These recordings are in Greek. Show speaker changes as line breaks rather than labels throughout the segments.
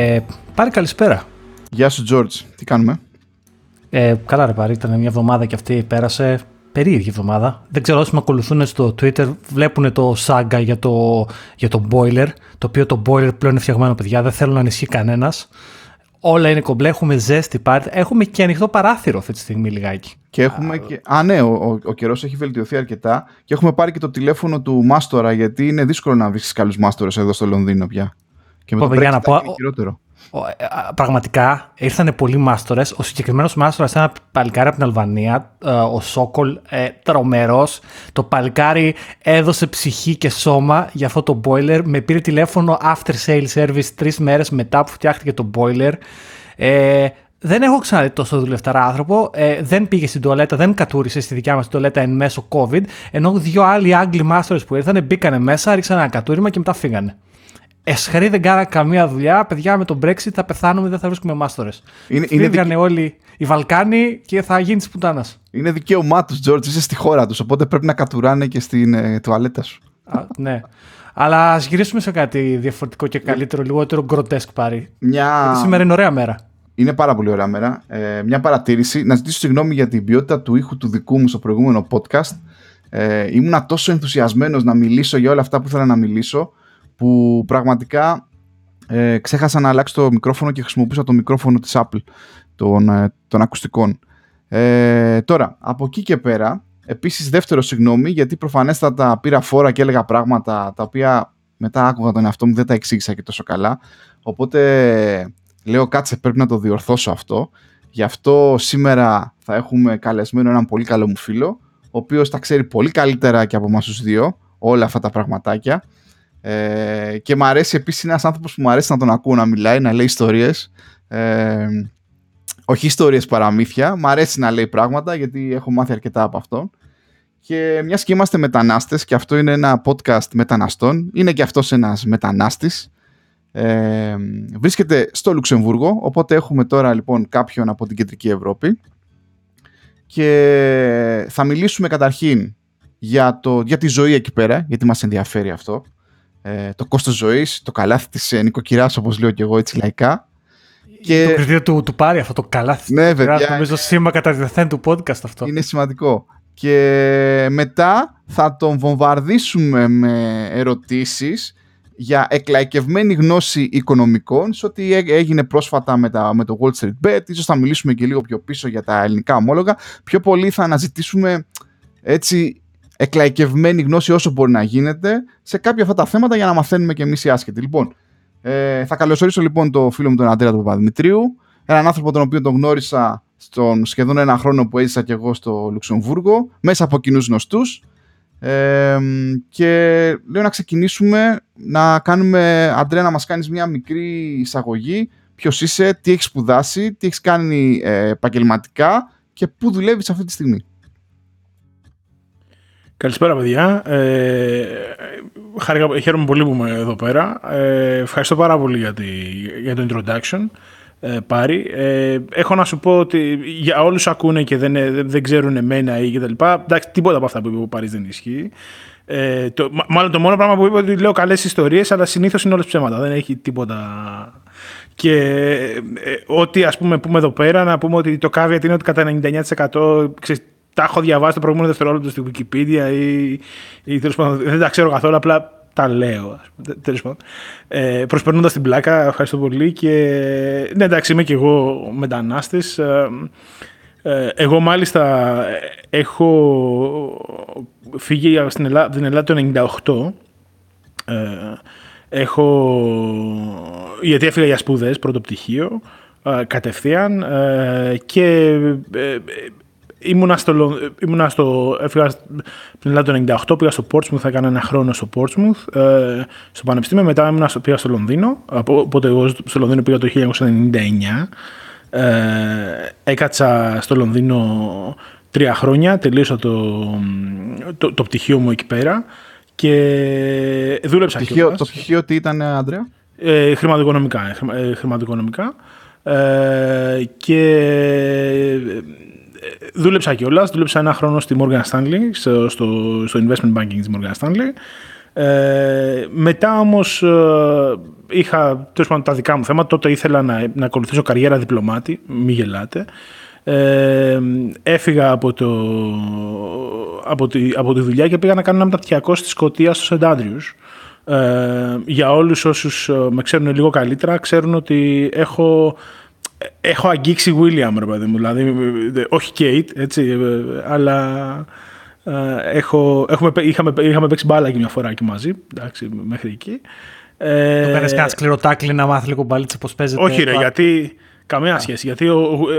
Ε, πάρει καλησπέρα.
Γεια σου, George. Τι κάνουμε;
Ε, καλά, ρε πάρει. Ήταν μια εβδομάδα και αυτή πέρασε. Περίεργη εβδομάδα. Δεν ξέρω όσοι με ακολουθούν στο Twitter βλέπουν το σάγκα για το, για το boiler. Το οποίο το boiler πλέον είναι φτιαγμένο, παιδιά. Δεν θέλω να ανησυχεί κανένας. Όλα είναι κομπλέ. Έχουμε ζέστη πάρτι. Έχουμε και ανοιχτό παράθυρο αυτή τη στιγμή λιγάκι.
Και έχουμε και... Α, ναι, ο, ο, ο καιρός έχει βελτιωθεί αρκετά. Και έχουμε πάρει και το τηλέφωνο του Μάστορα, γιατί είναι δύσκολο να βρει καλούς Μάστορες εδώ στο Λονδίνο πια. Και με το Brexit να πω, χειρότερο.
Ε, πραγματικά ήρθαν πολλοί μάστορες. Ο συγκεκριμένος μάστορας ήταν ένα παλικάρι από την Αλβανία, ε, ο Σόκολ, ε, τρομερός. Το παλικάρι έδωσε ψυχή και σώμα για αυτό το boiler. Με πήρε τηλέφωνο after sale service τρεις μέρες μετά που φτιάχτηκε το boiler. Ε, δεν έχω ξαναδεί τόσο δουλευταρά άνθρωπο. Ε, δεν πήγε στην τουαλέτα, δεν κατούρισε στη δικιά μας τουαλέτα εν μέσω COVID. Ενώ δύο άλλοι Άγγλοι μάστορες που ήρθαν μπήκανε μέσα, ρίξαν ένα κατούριμα και μετά φύγανε. Εσχρή δεν κάνα καμία δουλειά. Παιδιά, με τον Brexit θα πεθάνουμε, δεν θα βρίσκουμε μάστορες. Είναι, είναι όλοι οι Βαλκάνοι και θα γίνει της πουτάνας.
Είναι δικαίωμά τους, Τζόρτζ, είσαι στη χώρα τους. Οπότε πρέπει να κατουράνε και στην ε, τουαλέτα σου.
Α, ναι. Αλλά ας γυρίσουμε σε κάτι διαφορετικό και καλύτερο, λιγότερο γκροτέσκ πάρει.
Μια...
σήμερα είναι ωραία μέρα.
Είναι πάρα πολύ ωραία μέρα. Ε, μια παρατήρηση. Να ζητήσω συγγνώμη για την ποιότητα του ήχου του δικού μου στο προηγούμενο podcast. Ε, ήμουνα τόσο ενθουσιασμένος να μιλήσω για όλα αυτά που ήθελα να μιλήσω που πραγματικά ε, ξέχασα να αλλάξω το μικρόφωνο και χρησιμοποίησα το μικρόφωνο της Apple των, ε, των ακουστικών. Ε, τώρα, από εκεί και πέρα, επίσης δεύτερο συγγνώμη γιατί προφανέστατα πήρα φόρα και έλεγα πράγματα τα οποία μετά άκουγα τον εαυτό μου, δεν τα εξήγησα και τόσο καλά. Οπότε λέω κάτσε πρέπει να το διορθώσω αυτό. Γι' αυτό σήμερα θα έχουμε καλεσμένο έναν πολύ καλό μου φίλο, ο οποίος τα ξέρει πολύ καλύτερα και από εμάς τους δύο όλα αυτά τα πραγματάκια. Ε, και μου αρέσει επίσης είναι ένας άνθρωπος που μου αρέσει να τον ακούω να μιλάει, να λέει ιστορίες. Ε, όχι ιστορίες παραμύθια, μου αρέσει να λέει πράγματα γιατί έχω μάθει αρκετά από αυτό. Και μιας και είμαστε μετανάστες και αυτό είναι ένα podcast μεταναστών, είναι και αυτός ένας μετανάστης. Ε, βρίσκεται στο Λουξεμβούργο, οπότε έχουμε τώρα λοιπόν κάποιον από την Κεντρική Ευρώπη και θα μιλήσουμε καταρχήν για, το, για τη ζωή εκεί πέρα, γιατί μας ενδιαφέρει αυτό ε, το κόστος ζωής, το καλάθι της ε, νοικοκυράς όπως λέω και εγώ έτσι λαϊκά.
Και... Το κριτήριο του, του πάρει αυτό το καλάθι
ναι, βέβαια,
νομίζω σήμα κατά τη του podcast αυτό.
Είναι σημαντικό. Και μετά θα τον βομβαρδίσουμε με ερωτήσεις για εκλαϊκευμένη γνώση οικονομικών σε ό,τι έγινε πρόσφατα με, τα, με το Wall Street Bet. Ίσως θα μιλήσουμε και λίγο πιο πίσω για τα ελληνικά ομόλογα. Πιο πολύ θα αναζητήσουμε έτσι εκλαϊκευμένη γνώση όσο μπορεί να γίνεται σε κάποια αυτά τα θέματα για να μαθαίνουμε και εμείς οι άσχετοι. Λοιπόν, ε, θα καλωσορίσω λοιπόν το φίλο μου τον Αντρέα του Παπαδημητρίου, έναν άνθρωπο τον οποίο τον γνώρισα στον σχεδόν ένα χρόνο που έζησα και εγώ στο Λουξεμβούργο, μέσα από κοινούς γνωστούς. Ε, και λέω να ξεκινήσουμε να κάνουμε, Αντρέα, να μας κάνεις μια μικρή εισαγωγή. Ποιος είσαι, τι έχεις σπουδάσει, τι έχεις κάνει ε, επαγγελματικά και πού δουλεύεις αυτή τη στιγμή.
Καλησπέρα, παιδιά. Ε, χαίρομαι πολύ που είμαι εδώ πέρα. Ε, ευχαριστώ πάρα πολύ για, τη, για το introduction. Ε, πάρει. Ε, έχω να σου πω ότι για όλους ακούνε και δεν, δεν ξέρουν εμένα ή και τα λοιπά, εντάξει, τίποτα από αυτά που είπε ο Πάρης δεν ισχύει. Ε, το, μάλλον το μόνο πράγμα που είπε ότι λέω καλές ιστορίες, αλλά συνήθως είναι όλες ψέματα. Δεν έχει τίποτα... Και ε, ό,τι ας πούμε πούμε εδώ πέρα, να πούμε ότι το caveat είναι ότι κατά 99% ξέρεις, τα έχω διαβάσει το προηγούμενο δευτερόλεπτο στη Wikipedia ή, ή τέλος πάντων, δεν τα ξέρω καθόλου, απλά τα λέω. Τέλος πάντων. Ε, προσπερνώντας την πλάκα, ευχαριστώ πολύ και ναι εντάξει είμαι και εγώ μετανάστης. Ε, ε, εγώ μάλιστα έχω φύγει στην Ελλάδα, την Ελλάδα το 1998. Ε, έχω, γιατί έφυγα για σπουδές, πρώτο πτυχίο, ε, κατευθείαν και Ήμουνα στο, ήμουνα στο, έφυγα στην Ελλάδα το 98, πήγα στο Portsmouth, θα έκανα ένα χρόνο στο Portsmouth, ε, στο Πανεπιστήμιο, μετά ήμουνα στο, πήγα στο Λονδίνο, οπότε εγώ στο Λονδίνο πήγα το 1999. Ε, έκατσα στο Λονδίνο τρία χρόνια, τελείωσα το, το, το πτυχίο μου εκεί πέρα και δούλεψα
το πτυχίο, Το πτυχίο τι ήταν, Άντρεα;
Ε, χρηματοοικονομικά. Ε, χρηματοοικονομικά. Ε, και δούλεψα κιόλας. Δούλεψα ένα χρόνο στη Morgan Stanley, στο, στο, στο investment banking της Morgan Stanley. Ε, μετά όμως ε, είχα τέλος πάντων τα δικά μου θέματα. Τότε ήθελα να, να ακολουθήσω καριέρα διπλωμάτη, μη γελάτε. Ε, έφυγα από, το, από, τη, από τη δουλειά και πήγα να κάνω ένα μεταπτυχιακό στη Σκωτία στο Σεντ Άντριους. Ε, για όλους όσους ε, με ξέρουν λίγο καλύτερα, ξέρουν ότι έχω, έχω αγγίξει William, ρε παιδί μου. Δηλαδή, όχι Kate, έτσι, αλλά έχω, έχουμε, είχαμε, είχαμε παίξει μπάλα και μια φορά και μαζί, εντάξει, μέχρι εκεί.
Ε, το κάνεις κανένα σκληρό να μάθει λίγο μπαλίτσα πώς παίζεται.
Όχι ρε, γιατί Καμία σχέση. Γιατί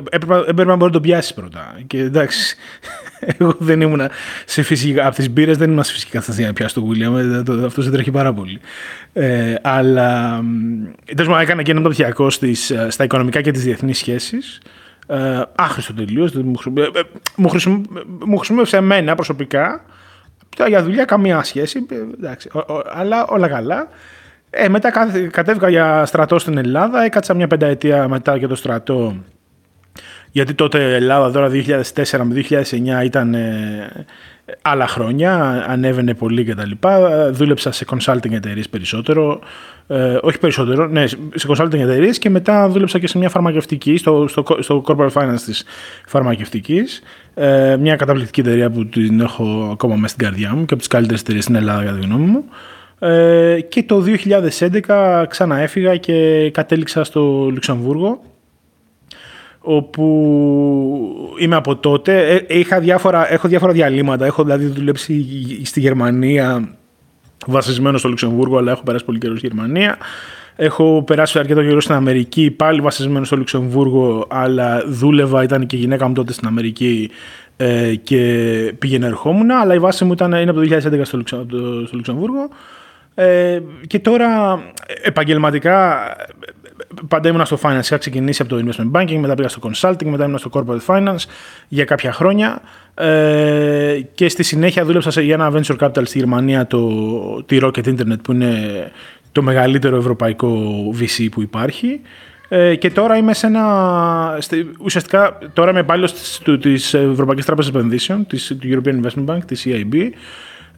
έπρεπε, έπρεπε να μπορεί να τον πιάσει πρώτα. Και εντάξει, εγώ δεν ήμουν σε φυσική. Από τις μπύρες δεν ήμουν σε φυσική κατάσταση να πιάσει τον Βίλιαμ. Ε, Αυτός δεν τρέχει πάρα πολύ. Ε, αλλά τέλο πάντων έκανα και ένα πτυχιακό στα οικονομικά και τις διεθνείς σχέσεις. Ε, άχρηστο τελείως. Μου, ε, ε, μου, χρησιμο, μου χρησιμεύσε εμένα προσωπικά. Για δουλειά καμία σχέση. Εντάξει, αλλά όλα καλά. Ε, μετά κατέβηκα για στρατό στην Ελλάδα, έκατσα μια πενταετία μετά για το στρατό, γιατί τότε η Ελλάδα τώρα 2004 με 2009 ήταν ε, άλλα χρόνια, ανέβαινε πολύ και τα λοιπά. Δούλεψα σε consulting εταιρείες περισσότερο, ε, όχι περισσότερο, ναι, σε consulting εταιρείες και μετά δούλεψα και σε μια φαρμακευτική, στο, στο, στο corporate finance της φαρμακευτικής. Ε, μια καταπληκτική εταιρεία που την έχω ακόμα μέσα στην καρδιά μου και από τις καλύτερες εταιρείες στην Ελλάδα κατά τη γνώμη μου. Ε, και το 2011 ξαναέφυγα και κατέληξα στο Λουξεμβούργο όπου είμαι από τότε. Ε, είχα διάφορα, έχω διάφορα διαλύματα. Έχω δηλαδή δουλέψει στη Γερμανία βασισμένο στο Λουξεμβούργο, αλλά έχω περάσει πολύ καιρό στη Γερμανία. Έχω περάσει αρκετό καιρό στην Αμερική, πάλι βασισμένο στο Λουξεμβούργο, αλλά δούλευα, ήταν και η γυναίκα μου τότε στην Αμερική ε, και πήγαινε ερχόμουν. Αλλά η βάση μου ήταν, είναι από το 2011 στο, στο Λουξεμβούργο. Ε, και τώρα επαγγελματικά πάντα ήμουν στο finance. Είχα ξεκινήσει από το investment banking, μετά πήγα στο consulting, μετά ήμουν στο corporate finance για κάποια χρόνια. Ε, και στη συνέχεια δούλεψα σε, για ένα venture capital στη Γερμανία, το, τη Rocket Internet, που είναι το μεγαλύτερο ευρωπαϊκό VC που υπάρχει. Ε, και τώρα είμαι σε ένα. Ουσιαστικά τώρα είμαι υπάλληλος τη Ευρωπαϊκής Τράπεζας Επενδύσεων, της, του European Investment Bank, της EIB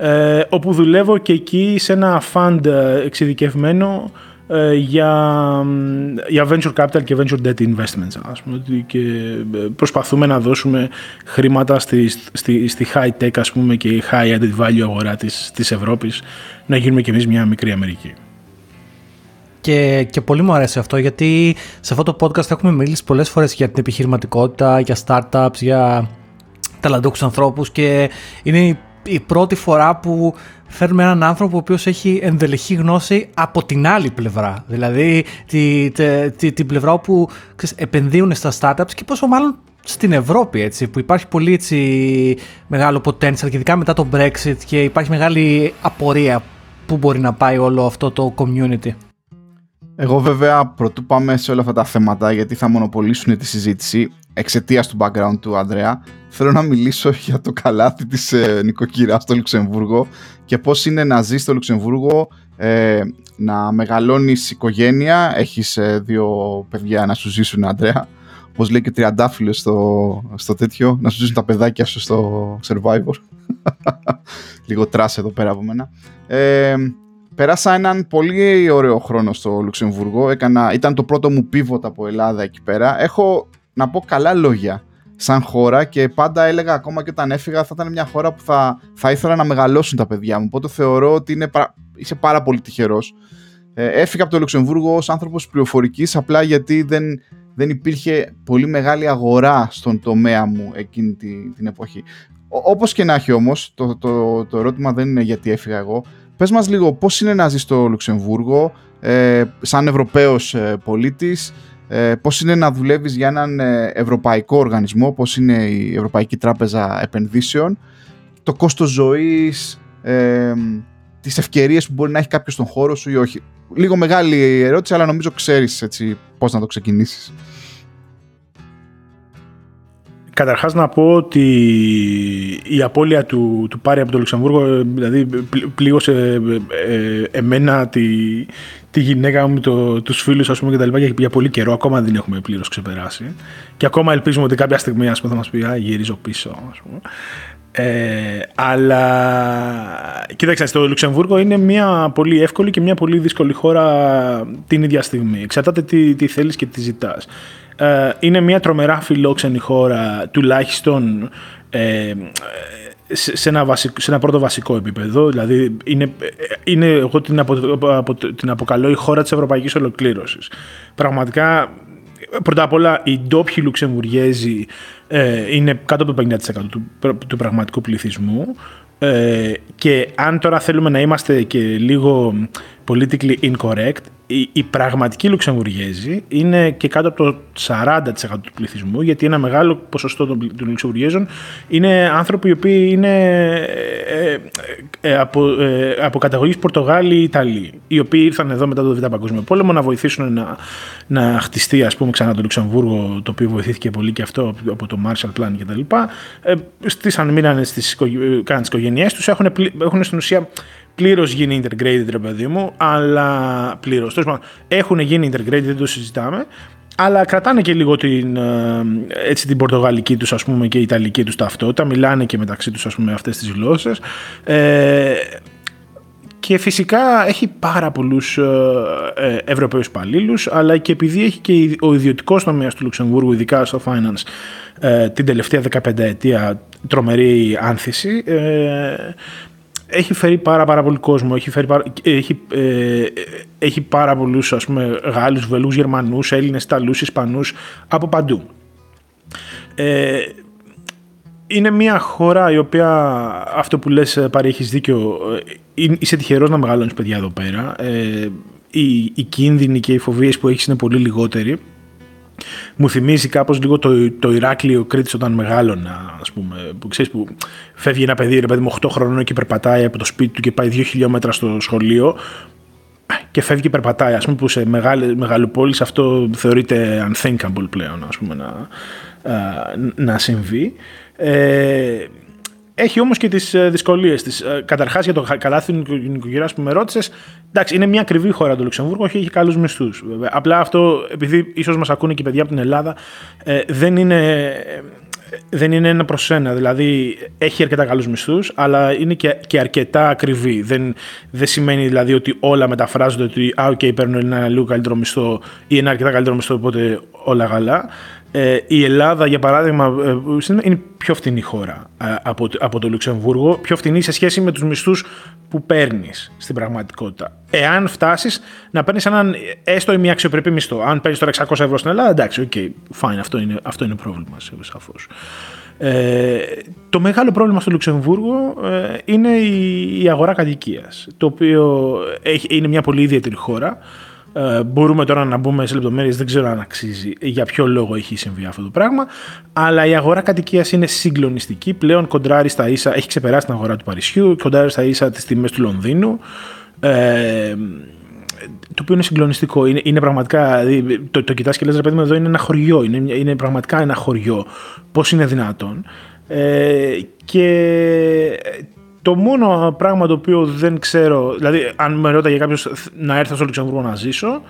ε, όπου δουλεύω και εκεί σε ένα fund ε, εξειδικευμένο ε, για, για venture capital και venture debt investments ας πούμε, και ε, προσπαθούμε να δώσουμε χρήματα στη, στη, στη high tech ας πούμε, και high added value αγορά της, της Ευρώπης να γίνουμε κι εμείς μια μικρή Αμερική.
Και, και πολύ μου αρέσει αυτό γιατί σε αυτό το podcast έχουμε μιλήσει πολλές φορές για την επιχειρηματικότητα, για startups, για ταλαντούχους ανθρώπους και είναι η πρώτη φορά που φέρνουμε έναν άνθρωπο ο οποίος έχει ενδελεχή γνώση από την άλλη πλευρά. Δηλαδή τη, τη, την πλευρά όπου ξέρεις, επενδύουν στα startups και πόσο μάλλον στην Ευρώπη έτσι, που υπάρχει πολύ έτσι, μεγάλο potential και ειδικά μετά το Brexit και υπάρχει μεγάλη απορία που μπορεί να πάει όλο αυτό το community.
Εγώ βέβαια πρωτού πάμε σε όλα αυτά τα θέματα γιατί θα μονοπολίσουν τη συζήτηση εξαιτίας του background του Ανδρέα θέλω να μιλήσω για το καλάθι της ε, νοικοκυράς στο Λουξεμβούργο και πώς είναι να ζει στο Λουξεμβούργο ε, να μεγαλώνεις οικογένεια έχεις ε, δύο παιδιά να σου ζήσουν Ανδρέα όπως λέει και ο Τριαντάφυλλος στο, στο τέτοιο να σου ζήσουν τα παιδάκια σου στο Survivor λίγο trash εδώ πέρα από μένα ε, Πέρασα έναν πολύ ωραίο χρόνο στο Λουξεμβούργο. Έκανα, ήταν το πρώτο μου pivot από Ελλάδα εκεί πέρα. Έχω να πω καλά λόγια σαν χώρα και πάντα έλεγα ακόμα και όταν έφυγα θα ήταν μια χώρα που θα, θα ήθελα να μεγαλώσουν τα παιδιά μου. Οπότε θεωρώ ότι είναι, είσαι πάρα πολύ τυχερός. Ε, έφυγα από το Λουξεμβούργο ως άνθρωπος πληροφορικής απλά γιατί δεν, δεν υπήρχε πολύ μεγάλη αγορά στον τομέα μου εκείνη την, την εποχή. όπως και να έχει όμως, το, το, το ερώτημα δεν είναι γιατί έφυγα εγώ. Πες μας λίγο πώς είναι να ζεις στο Λουξεμβούργο ε, σαν Ευρωπαίος ε, πολίτης, ε, πώς είναι να δουλεύεις για έναν ε, ευρωπαϊκό οργανισμό, πώς είναι η Ευρωπαϊκή Τράπεζα Επενδύσεων, το κόστος ζωής, ε, τις ευκαιρίες που μπορεί να έχει κάποιος στον χώρο σου ή όχι. Λίγο μεγάλη ερώτηση, αλλά νομίζω ξέρεις έτσι, πώς να το ξεκινήσεις.
Καταρχάς να πω ότι η απώλεια του, του Πάρη από το Λουξεμβούργο δηλαδή πλήγωσε ε, ε, εμένα τη, τη γυναίκα μου, το, τους φίλους ας πούμε και τα λοιπά για, για πολύ καιρό, ακόμα δεν έχουμε πλήρως ξεπεράσει και ακόμα ελπίζουμε ότι κάποια στιγμή ας πούμε, θα μας πει α, γυρίζω πίσω ας πούμε. Ε, αλλά κοίταξε, το Λουξεμβούργο είναι μια πολύ εύκολη και μια πολύ δύσκολη χώρα την ίδια στιγμή. Εξαρτάται τι, τι θέλεις και τι ζητάς. Ε, είναι μια τρομερά φιλόξενη χώρα, τουλάχιστον ε, σε, ένα βασικό, σε ένα πρώτο βασικό επίπεδο. Δηλαδή, είναι, είναι εγώ την, απο, απο, την αποκαλώ η χώρα της ευρωπαϊκής ολοκλήρωσης. Πραγματικά, πρώτα απ' όλα, οι ντόπιοι Λουξεμβουργέζοι ε, είναι κάτω από το 50% του, του πραγματικού πληθυσμού. Ε, και αν τώρα θέλουμε να είμαστε και λίγο politically incorrect, οι, οι πραγματικοί Λουξεμβουργέζοι είναι και κάτω από το 40% του πληθυσμού, γιατί ένα μεγάλο ποσοστό των, των Λουξεμβουργέζων είναι άνθρωποι οι οποίοι είναι ε, ε, ε από, ε, από καταγωγής Πορτογάλοι ή Ιταλοί, οι οποίοι ήρθαν εδώ μετά το Β' Παγκόσμιο Πόλεμο να βοηθήσουν να, να χτιστεί ας πούμε, ξανά το Λουξεμβούργο, το οποίο βοηθήθηκε πολύ και αυτό από το Marshall Plan κτλ. Ε, στήσαν, μείνανε στις, κάναν τις οικογένειές τους, έχουν, έχουν στην ουσία πλήρως γίνει integrated, ρε παιδί μου, αλλά πλήρως. Έχουν γίνει integrated, δεν το συζητάμε, αλλά κρατάνε και λίγο την, ε, έτσι, την πορτογαλική τους ας πούμε και η ιταλική τους ταυτότητα, μιλάνε και μεταξύ τους ας πούμε αυτές τις γλώσσες. Ε, και φυσικά έχει πάρα πολλούς ε, ε Ευρωπαίους υπαλλήλους, αλλά και επειδή έχει και ο ιδιωτικός τομέας του Λουξεμβούργου, ειδικά στο finance, ε, την τελευταία 15 ετία τρομερή άνθηση, ε, έχει φέρει πάρα, πάρα πολύ κόσμο. Έχει, φέρει, έχει, ε, έχει πάρα πολλούς ας πούμε, Γάλλους, Βελούς, Γερμανούς, Έλληνες, Ιταλούς, Ισπανούς από παντού. Ε, είναι μια χώρα η οποία αυτό που λες ε, πάρει έχεις δίκιο ε, είσαι τυχερός να μεγαλώνεις παιδιά εδώ πέρα ε, οι, οι κίνδυνοι και οι φοβίες που έχεις είναι πολύ λιγότεροι μου θυμίζει κάπως λίγο το, το Ηράκλειο Κρήτης όταν μεγάλωνα, ας πούμε, που ξέρεις που φεύγει ένα παιδί, ρε παιδί μου 8 χρονών και περπατάει από το σπίτι του και πάει 2 χιλιόμετρα στο σχολείο και φεύγει και περπατάει, ας πούμε, που σε μεγάλη, μεγαλοπόλεις αυτό θεωρείται unthinkable πλέον, ας πούμε, να, να συμβεί. Ε, έχει όμως και τις ε, δυσκολίες της. Ε, Καταρχάς για το καλάθι νοικοκυριά που με ρώτησες, εντάξει, είναι μια ακριβή χώρα το Λουξεμβούργο, έχει, έχει καλούς μισθούς. Απλά αυτό, επειδή ίσως μας ακούνε και οι παιδιά από την Ελλάδα, ε, δεν είναι. Δεν είναι ένα προς ένα. Δηλαδή έχει αρκετά καλούς μισθούς, αλλά είναι και, και αρκετά ακριβή. Δεν, δεν σημαίνει δηλαδή ότι όλα μεταφράζονται ότι α, okay, παίρνω ένα λίγο καλύτερο μισθό ή ένα αρκετά καλύτερο μισθό, οπότε όλα καλά. Ε, η Ελλάδα, για παράδειγμα, ε, είναι πιο φτηνή χώρα ε, από, από το Λουξεμβούργο, πιο φτηνή σε σχέση με τους μισθούς που παίρνεις στην πραγματικότητα. Εάν φτάσεις να παίρνεις έναν έστω ή μια αξιοπρεπή μισθό. Αν παίρνεις τώρα 600 ευρώ στην Ελλάδα, εντάξει, okay, fine, αυτό είναι, αυτό είναι πρόβλημα, σαφώς. Ε, το μεγάλο πρόβλημα στο Λουξεμβούργο ε, είναι η, η αγορά κατοικίας, το οποίο έχει, είναι μια πολύ ιδιαίτερη χώρα. Ε, μπορούμε τώρα να μπούμε σε λεπτομέρειες, δεν ξέρω αν αξίζει για ποιο λόγο έχει συμβεί αυτό το πράγμα. Αλλά η αγορά κατοικίας είναι συγκλονιστική. Πλέον κοντράρει στα ίσα, έχει ξεπεράσει την αγορά του Παρισιού, κοντράρει στα ίσα τις τιμές του Λονδίνου. Ε, το οποίο είναι συγκλονιστικό. Είναι, είναι πραγματικά. Δηλαδή, το, το κοιτάς και λες, ρε παιδί μου, εδώ είναι ένα χωριό. Είναι, είναι πραγματικά ένα χωριό. Πώς είναι δυνατόν. Ε, και το μόνο πράγμα το οποίο δεν ξέρω, δηλαδή αν με ρώταγε κάποιος να έρθω στο Λουξεμβούργο να ζήσω,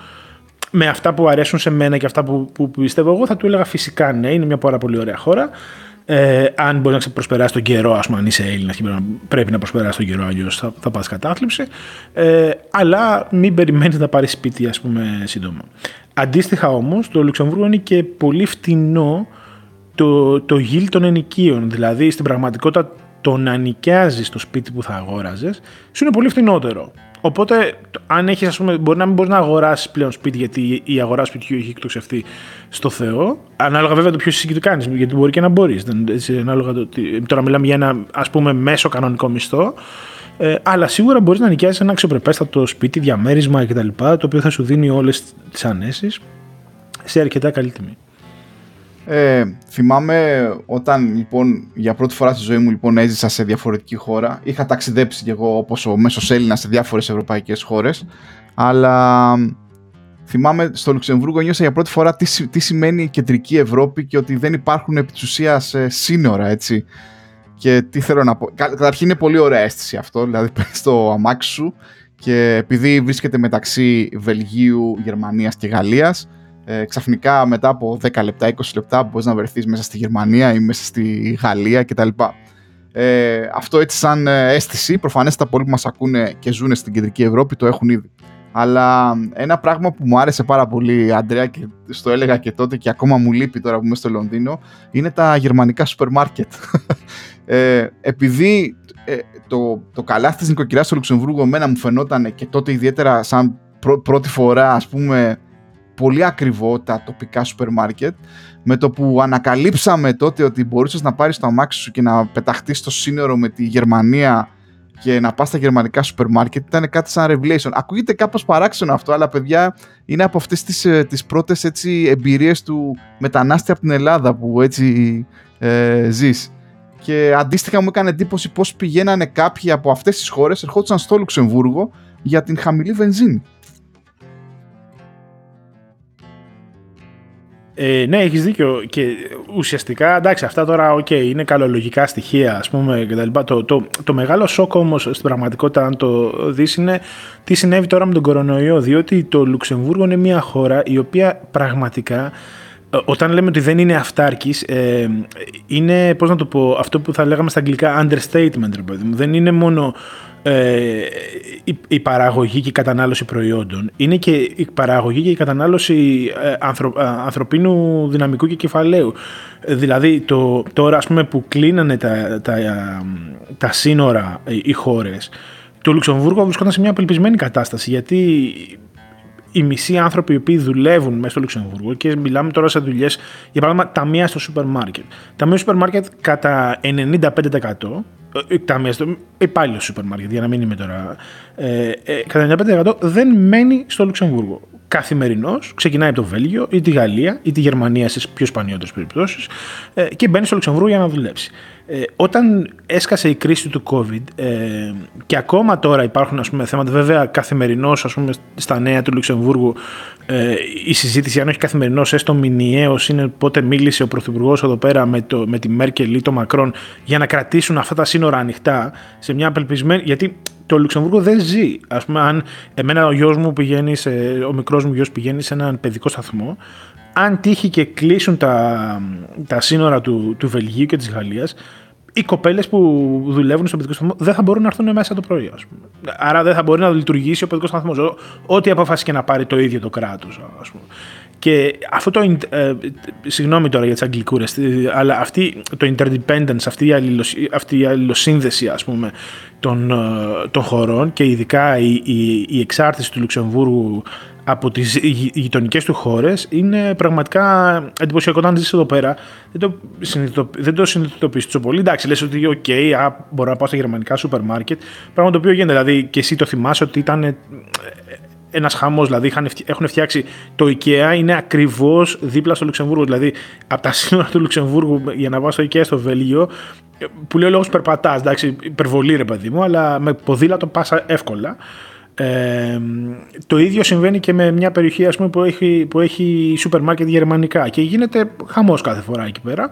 με αυτά που αρέσουν σε μένα και αυτά που, που πιστεύω εγώ, θα του έλεγα φυσικά ναι, είναι μια πάρα πολύ ωραία χώρα. Ε, αν μπορεί να προσπεράσει τον καιρό, ας πούμε, αν είσαι Έλληνας και πρέπει να προσπεράσει τον καιρό, αλλιώς θα, θα πας κατάθλιψη. Ε, αλλά μην περιμένεις να πάρεις σπίτι, ας πούμε, σύντομα. Αντίστοιχα όμως, το Λουξεμβούργο είναι και πολύ φτηνό το, το γύλ των ενοικίων. Δηλαδή, στην πραγματικότητα, το να νοικιάζεις το σπίτι που θα αγόραζες, σου είναι πολύ φθηνότερο. Οπότε, αν έχεις, ας πούμε, μπορεί να μην μπορείς να αγοράσεις πλέον σπίτι, γιατί η αγορά σπιτιού έχει εκτοξευτεί στο Θεό. Ανάλογα βέβαια το ποιο εσύ το κάνεις, γιατί μπορεί και να μπορείς. Το, τώρα μιλάμε για ένα ας πούμε μέσο κανονικό μισθό. Ε, αλλά σίγουρα μπορείς να νοικιάσει ένα αξιοπρεπέστατο σπίτι, διαμέρισμα κτλ. Το οποίο θα σου δίνει όλες τις ανέσεις σε αρκετά καλή τιμή.
Ε, θυμάμαι όταν λοιπόν για πρώτη φορά στη ζωή μου λοιπόν έζησα σε διαφορετική χώρα. Είχα ταξιδέψει κι εγώ όπως ο μέσος Έλληνας σε διάφορες ευρωπαϊκές χώρες. Αλλά θυμάμαι στο Λουξεμβούργο νιώσα για πρώτη φορά τι, τι σημαίνει η κεντρική Ευρώπη και ότι δεν υπάρχουν επί της ουσίας ε, σύνορα έτσι. Και τι θέλω να πω. Καταρχήν είναι πολύ ωραία αίσθηση αυτό. Δηλαδή παίρνει το αμάξι σου και επειδή βρίσκεται μεταξύ Βελγίου, Γερμανίας και Γαλλίας ε, ξαφνικά μετά από 10 λεπτά, 20 λεπτά μπορείς να βρεθείς μέσα στη Γερμανία ή μέσα στη Γαλλία κτλ. Ε, αυτό έτσι σαν ε, αίσθηση, προφανέστατα πολλοί που μας ακούνε και ζουν στην κεντρική Ευρώπη το έχουν ήδη. Αλλά ένα πράγμα που μου άρεσε πάρα πολύ, Αντρέα, και στο έλεγα και τότε και ακόμα μου λείπει τώρα που είμαι στο Λονδίνο, είναι τα γερμανικά σούπερ μάρκετ. Ε, επειδή ε, το, το καλάθι της νοικοκυράς στο Λουξεμβούργο εμένα μου φαινόταν και τότε ιδιαίτερα σαν πρώτη φορά ας πούμε πολύ ακριβό τα τοπικά σούπερ μάρκετ με το που ανακαλύψαμε τότε ότι μπορούσες να πάρεις το αμάξι σου και να πεταχτείς στο σύνορο με τη Γερμανία και να πας στα γερμανικά σούπερ μάρκετ ήταν κάτι σαν revelation. Ακούγεται κάπως παράξενο αυτό, αλλά παιδιά είναι από αυτές τις, ε, τις πρώτες έτσι, εμπειρίες του μετανάστη από την Ελλάδα που έτσι ε, ζεις. Και αντίστοιχα μου έκανε εντύπωση πώς πηγαίνανε κάποιοι από αυτές τις χώρες, ερχόντουσαν στο Λουξεμβούργο για την χαμηλή βενζίνη.
Ε, ναι, έχεις δίκιο. Και ουσιαστικά, εντάξει, αυτά τώρα okay, είναι καλολογικά στοιχεία, ας πούμε, κτλ. Το, το, το μεγάλο σοκ όμως στην πραγματικότητα, αν το δεις, είναι τι συνέβη τώρα με τον κορονοϊό. Διότι το Λουξεμβούργο είναι μια χώρα η οποία πραγματικά ε, όταν λέμε ότι δεν είναι αυτάρκης, ε, είναι, πώς να το πω, αυτό που θα λέγαμε στα αγγλικά understatement, ρε Δεν είναι μόνο ε, η, η, παραγωγή και η κατανάλωση προϊόντων. Είναι και η παραγωγή και η κατανάλωση ε, ανθρω, ε, ανθρωπίνου δυναμικού και κεφαλαίου. Δηλαδή, το, τώρα ας πούμε που κλείνανε τα, τα, τα σύνορα οι χώρες, το Λουξεμβούργο βρισκόταν σε μια απελπισμένη κατάσταση γιατί οι μισοί άνθρωποι οι οποίοι δουλεύουν μέσα στο Λουξεμβούργο και μιλάμε τώρα σε δουλειές, για παράδειγμα, ταμεία στο σούπερ μάρκετ. Ταμεία στο σούπερ μάρκετ κατά 95% ε, ταμεία στο υπάλληλο σούπερ μάρκετ, για να μην είμαι τώρα. Ε, ε, κατά 95% δεν μένει στο Λουξεμβούργο. Καθημερινό ξεκινάει από το Βέλγιο ή τη Γαλλία ή τη Γερμανία στις πιο σπανιότερες περιπτώσεις ε, και μπαίνει στο Λουξεμβούργο για να δουλέψει. Ε, όταν έσκασε η κρίση του COVID ε, και ακόμα τώρα υπάρχουν ας πούμε, θέματα, βέβαια καθημερινώς ας πούμε, στα νέα του Λουξεμβούργου ε, η συζήτηση, αν όχι καθημερινώς, έστω μηνιαίως, είναι πότε μίλησε ο Πρωθυπουργός εδώ πέρα με, το, με τη Μέρκελ ή το Μακρόν για να κρατήσουν αυτά τα σύνορα ανοιχτά σε μια απελπισμένη. Γιατί το Λουξεμβούργο δεν ζει. Α πούμε, αν εμένα ο γιος μου πηγαίνει, σε, ο μικρός μου γιος πηγαίνει σε έναν παιδικό σταθμό, αν τύχει και κλείσουν τα, τα σύνορα του, του Βελγίου και της Γαλλίας, οι κοπέλες που δουλεύουν στο παιδικό σταθμό δεν θα μπορούν να έρθουν μέσα το πρωί. Ας πούμε. Άρα δεν θα μπορεί να λειτουργήσει ο παιδικός σταθμός. Ό,τι αποφάσει και να πάρει το ίδιο το κράτος. Και αυτό το. Ε, συγγνώμη τώρα για τις αγγλικούρες, αλλά αυτή, το interdependence, αυτή η, αλληλοσ, αυτή η αλληλοσύνδεση ας πούμε, των, ε, των χωρών και ειδικά η, η, η εξάρτηση του Λουξεμβούργου από τις γειτονικές του χώρες είναι πραγματικά εντυπωσιακό. Όταν ζεις εδώ πέρα, δεν το, συνειδητοποιεί το συνειδητοποιείς τόσο πολύ. Εντάξει, λες ότι, OK, α, μπορώ να πάω στα γερμανικά σούπερ μάρκετ. Πράγμα το οποίο γίνεται. Δηλαδή, και εσύ το θυμάσαι ότι ήταν ε, ένας χαμό. Δηλαδή, έχουν φτιάξει το IKEA, είναι ακριβώς δίπλα στο Λουξεμβούργο. Δηλαδή, από τα σύνορα του Λουξεμβούργου για να πάω στο IKEA στο Βέλγιο, που λέει ο λόγος περπατάς. Εντάξει, υπερβολή ρε παιδί μου, αλλά με ποδήλατο πας εύκολα. Ε, το ίδιο συμβαίνει και με μια περιοχή ας πούμε, που έχει, που έχει σούπερ μάρκετ γερμανικά. Και γίνεται χαμός κάθε φορά εκεί πέρα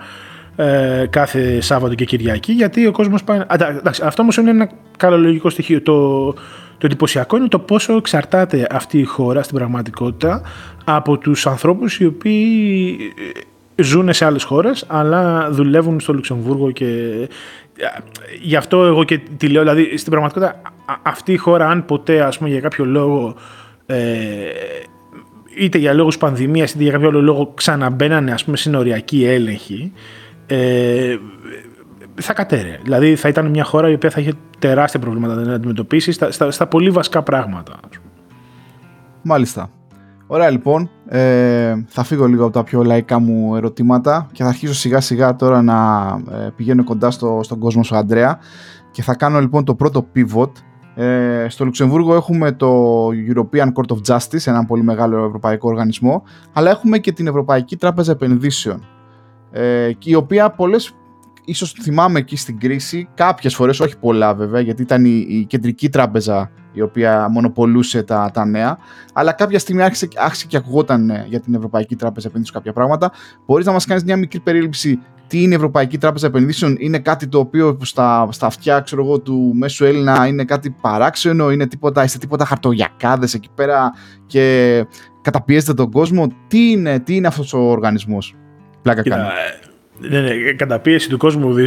ε, κάθε Σάββατο και Κυριακή γιατί ο κόσμος πάει... εντάξει, αυτό όμως είναι ένα καλολογικό στοιχείο. Το, το εντυπωσιακό είναι το πόσο εξαρτάται αυτή η χώρα στην πραγματικότητα από τους ανθρώπους οι οποίοι ζουν σε άλλες χώρες αλλά δουλεύουν στο Λουξεμβούργο και γι' αυτό εγώ και τη λέω, δηλαδή στην πραγματικότητα αυτή η χώρα αν ποτέ ας πούμε για κάποιο λόγο ε, είτε για λόγους πανδημίας είτε για κάποιο άλλο λόγο ξαναμπαίνανε ας πούμε συνοριακή έλεγχη ε, θα κατέρε. Δηλαδή θα ήταν μια χώρα η οποία θα είχε τεράστια προβλήματα να αντιμετωπίσει στα, στα, στα πολύ βασικά πράγματα.
Μάλιστα. Ωραία λοιπόν, ε, θα φύγω λίγο από τα πιο λαϊκά μου ερωτήματα και θα αρχίσω σιγά σιγά τώρα να ε, πηγαίνω κοντά στο, στον κόσμο σου Αντρέα και θα κάνω λοιπόν το πρώτο pivot. Ε, στο Λουξεμβούργο έχουμε το European Court of Justice, έναν πολύ μεγάλο ευρωπαϊκό οργανισμό, αλλά έχουμε και την Ευρωπαϊκή Τράπεζα Επενδύσεων, ε, η οποία πολλές ίσως θυμάμαι εκεί στην κρίση, κάποιες φορές, όχι πολλά βέβαια, γιατί ήταν η, η κεντρική τράπεζα η οποία μονοπολούσε τα, τα νέα, αλλά κάποια στιγμή άρχισε, άρχισε και ακουγόταν ε, για την Ευρωπαϊκή Τράπεζα Επενδύσεων κάποια πράγματα. Μπορείς να μας κάνεις μια μικρή περίληψη τι είναι η Ευρωπαϊκή Τράπεζα Επενδύσεων, είναι κάτι το οποίο στα, στα αυτιά ξέρω εγώ, του μέσου Έλληνα είναι κάτι παράξενο, είναι τίποτα, είστε τίποτα χαρτογιακάδες εκεί πέρα και καταπιέζετε τον κόσμο. Τι είναι, τι είναι αυτός ο οργανισμός. Πλάκα κάνει.
Ναι, ναι, κατά πίεση του κόσμου δυ,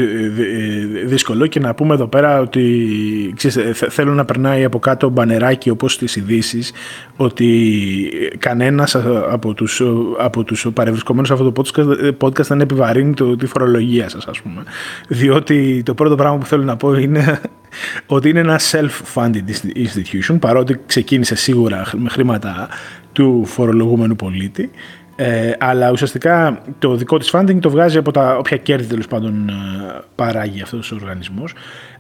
δύσκολο και να πούμε εδώ πέρα ότι ξέρεις, θέλω να περνάει από κάτω μπανεράκι όπως στις ειδήσεις ότι κανένας από τους, από τους παρευρισκομένους σε αυτό το podcast, podcast δεν επιβαρύνει το, τη φορολογία σας ας πούμε. Διότι το πρώτο πράγμα που θέλω να πω είναι ότι είναι ένα self-funded institution παρότι ξεκίνησε σίγουρα με χρήματα του φορολογούμενου πολίτη ε, αλλά ουσιαστικά το δικό της funding το βγάζει από τα όποια κέρδη τέλος πάντων ε, παράγει αυτός ο οργανισμός.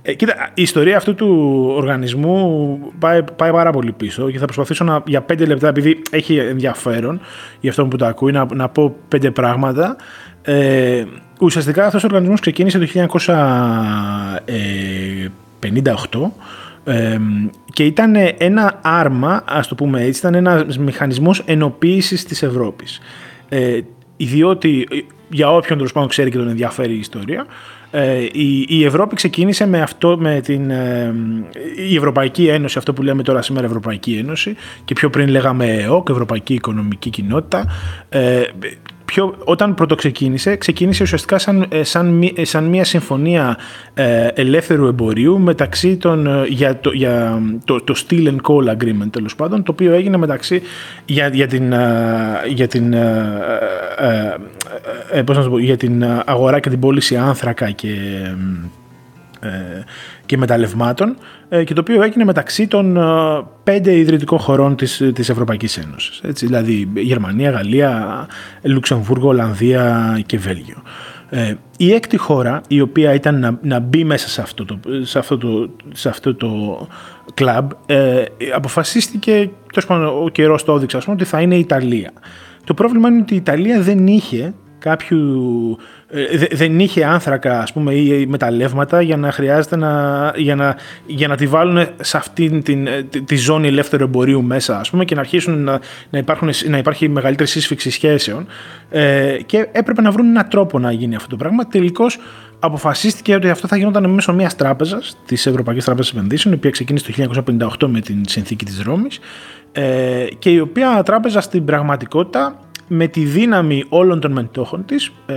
Ε, κοίτα, η ιστορία αυτού του οργανισμού πάει, πάει πάρα πολύ πίσω και θα προσπαθήσω να, για πέντε λεπτά, επειδή έχει ενδιαφέρον για αυτό που το ακούει, να, να πω πέντε πράγματα. Ε, ουσιαστικά αυτός ο οργανισμός ξεκίνησε το 1958 και ήταν ένα άρμα, ας το πούμε έτσι, ήταν ένας μηχανισμός ενοποίησης της Ευρώπης. Ε, διότι για όποιον τέλος πάντων ξέρει και τον ενδιαφέρει η ιστορία, ε, η, η Ευρώπη ξεκίνησε με αυτό, με την ε, η Ευρωπαϊκή Ένωση, αυτό που λέμε τώρα σήμερα Ευρωπαϊκή Ένωση και πιο πριν λέγαμε ΕΟΚ, Ευρωπαϊκή Οικονομική Κοινότητα, ε, πιο, όταν πρώτο ξεκίνησε, ξεκίνησε ουσιαστικά σαν, ε, σαν, ε, σαν μια συμφωνία ε, ελεύθερου εμπορίου μεταξύ των, για, το, για το, το Steel and Coal Agreement τέλος πάντων, το οποίο έγινε μεταξύ για, για την, για την, ε, πώς να πω, για την αγορά και την πώληση άνθρακα και και μεταλλευμάτων ε, και το οποίο έγινε μεταξύ των ε, πέντε ιδρυτικών χωρών της, της Ευρωπαϊκής Ένωσης. Έτσι, δηλαδή Γερμανία, Γαλλία, Λουξεμβούργο, Ολλανδία και Βέλγιο. Ε, η έκτη χώρα η οποία ήταν να, να μπει μέσα σε αυτό το, σε αυτό το, σε αυτό το κλαμπ ε, αποφασίστηκε, τόσο ο καιρός το έδειξε, ότι θα είναι η Ιταλία. Το πρόβλημα είναι ότι η Ιταλία δεν είχε κάποιου ε, δεν είχε άνθρακα ας πούμε, ή μεταλλεύματα για να χρειάζεται να, για να, για να τη βάλουν σε αυτήν την, ε, τη, ζώνη ελεύθερου εμπορίου μέσα ας πούμε, και να αρχίσουν να, να, υπάρχουν, να υπάρχει μεγαλύτερη σύσφυξη σχέσεων ε, και έπρεπε να βρουν έναν τρόπο να γίνει αυτό το πράγμα. Τελικώς αποφασίστηκε ότι αυτό θα γινόταν μέσω μιας τράπεζας, της Ευρωπαϊκής Τράπεζας Επενδύσεων, η οποία ξεκίνησε το 1958 με την συνθήκη της Ρώμης ε, και η οποία τράπεζα στην πραγματικότητα με τη δύναμη όλων των μετόχων της ε,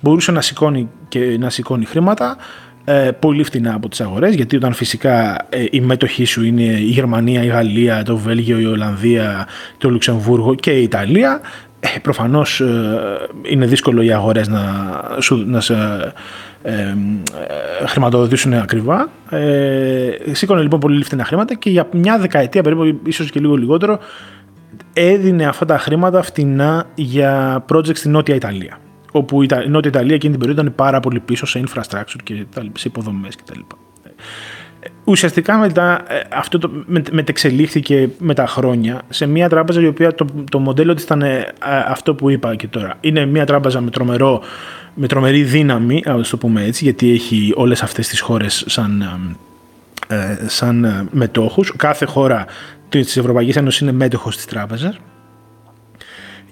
μπορούσε να σηκώνει, και να σηκώνει χρήματα ε, πολύ φτηνά από τις αγορές γιατί όταν φυσικά ε, η μέτοχή σου είναι η Γερμανία, η Γαλλία, το Βέλγιο, η Ολλανδία, το Λουξεμβούργο και η Ιταλία ε, προφανώς ε, είναι δύσκολο οι αγορές να, να σε ε, χρηματοδοτήσουν ακριβά. Ε, σήκωνε λοιπόν πολύ φτηνά χρήματα και για μια δεκαετία περίπου, ίσως και λίγο λιγότερο, έδινε αυτά τα χρήματα φτηνά για project στη Νότια Ιταλία. Όπου η Νότια Ιταλία εκείνη την περίοδο ήταν πάρα πολύ πίσω σε infrastructure και σε υποδομές κτλ. Ουσιαστικά μετά ε, αυτό το μετεξελίχθηκε με τα χρόνια σε μια τράπεζα η οποία το, το μοντέλο της ήταν ε, αυτό που είπα και τώρα. Είναι μια τράπεζα με, τρομερό, με τρομερή δύναμη, α το πούμε έτσι, γιατί έχει όλες αυτές τις χώρες σαν, ε, σαν μετόχους. Κάθε χώρα Της Ευρωπαϊκής Ένωσης είναι μέτοχος της τράπεζας.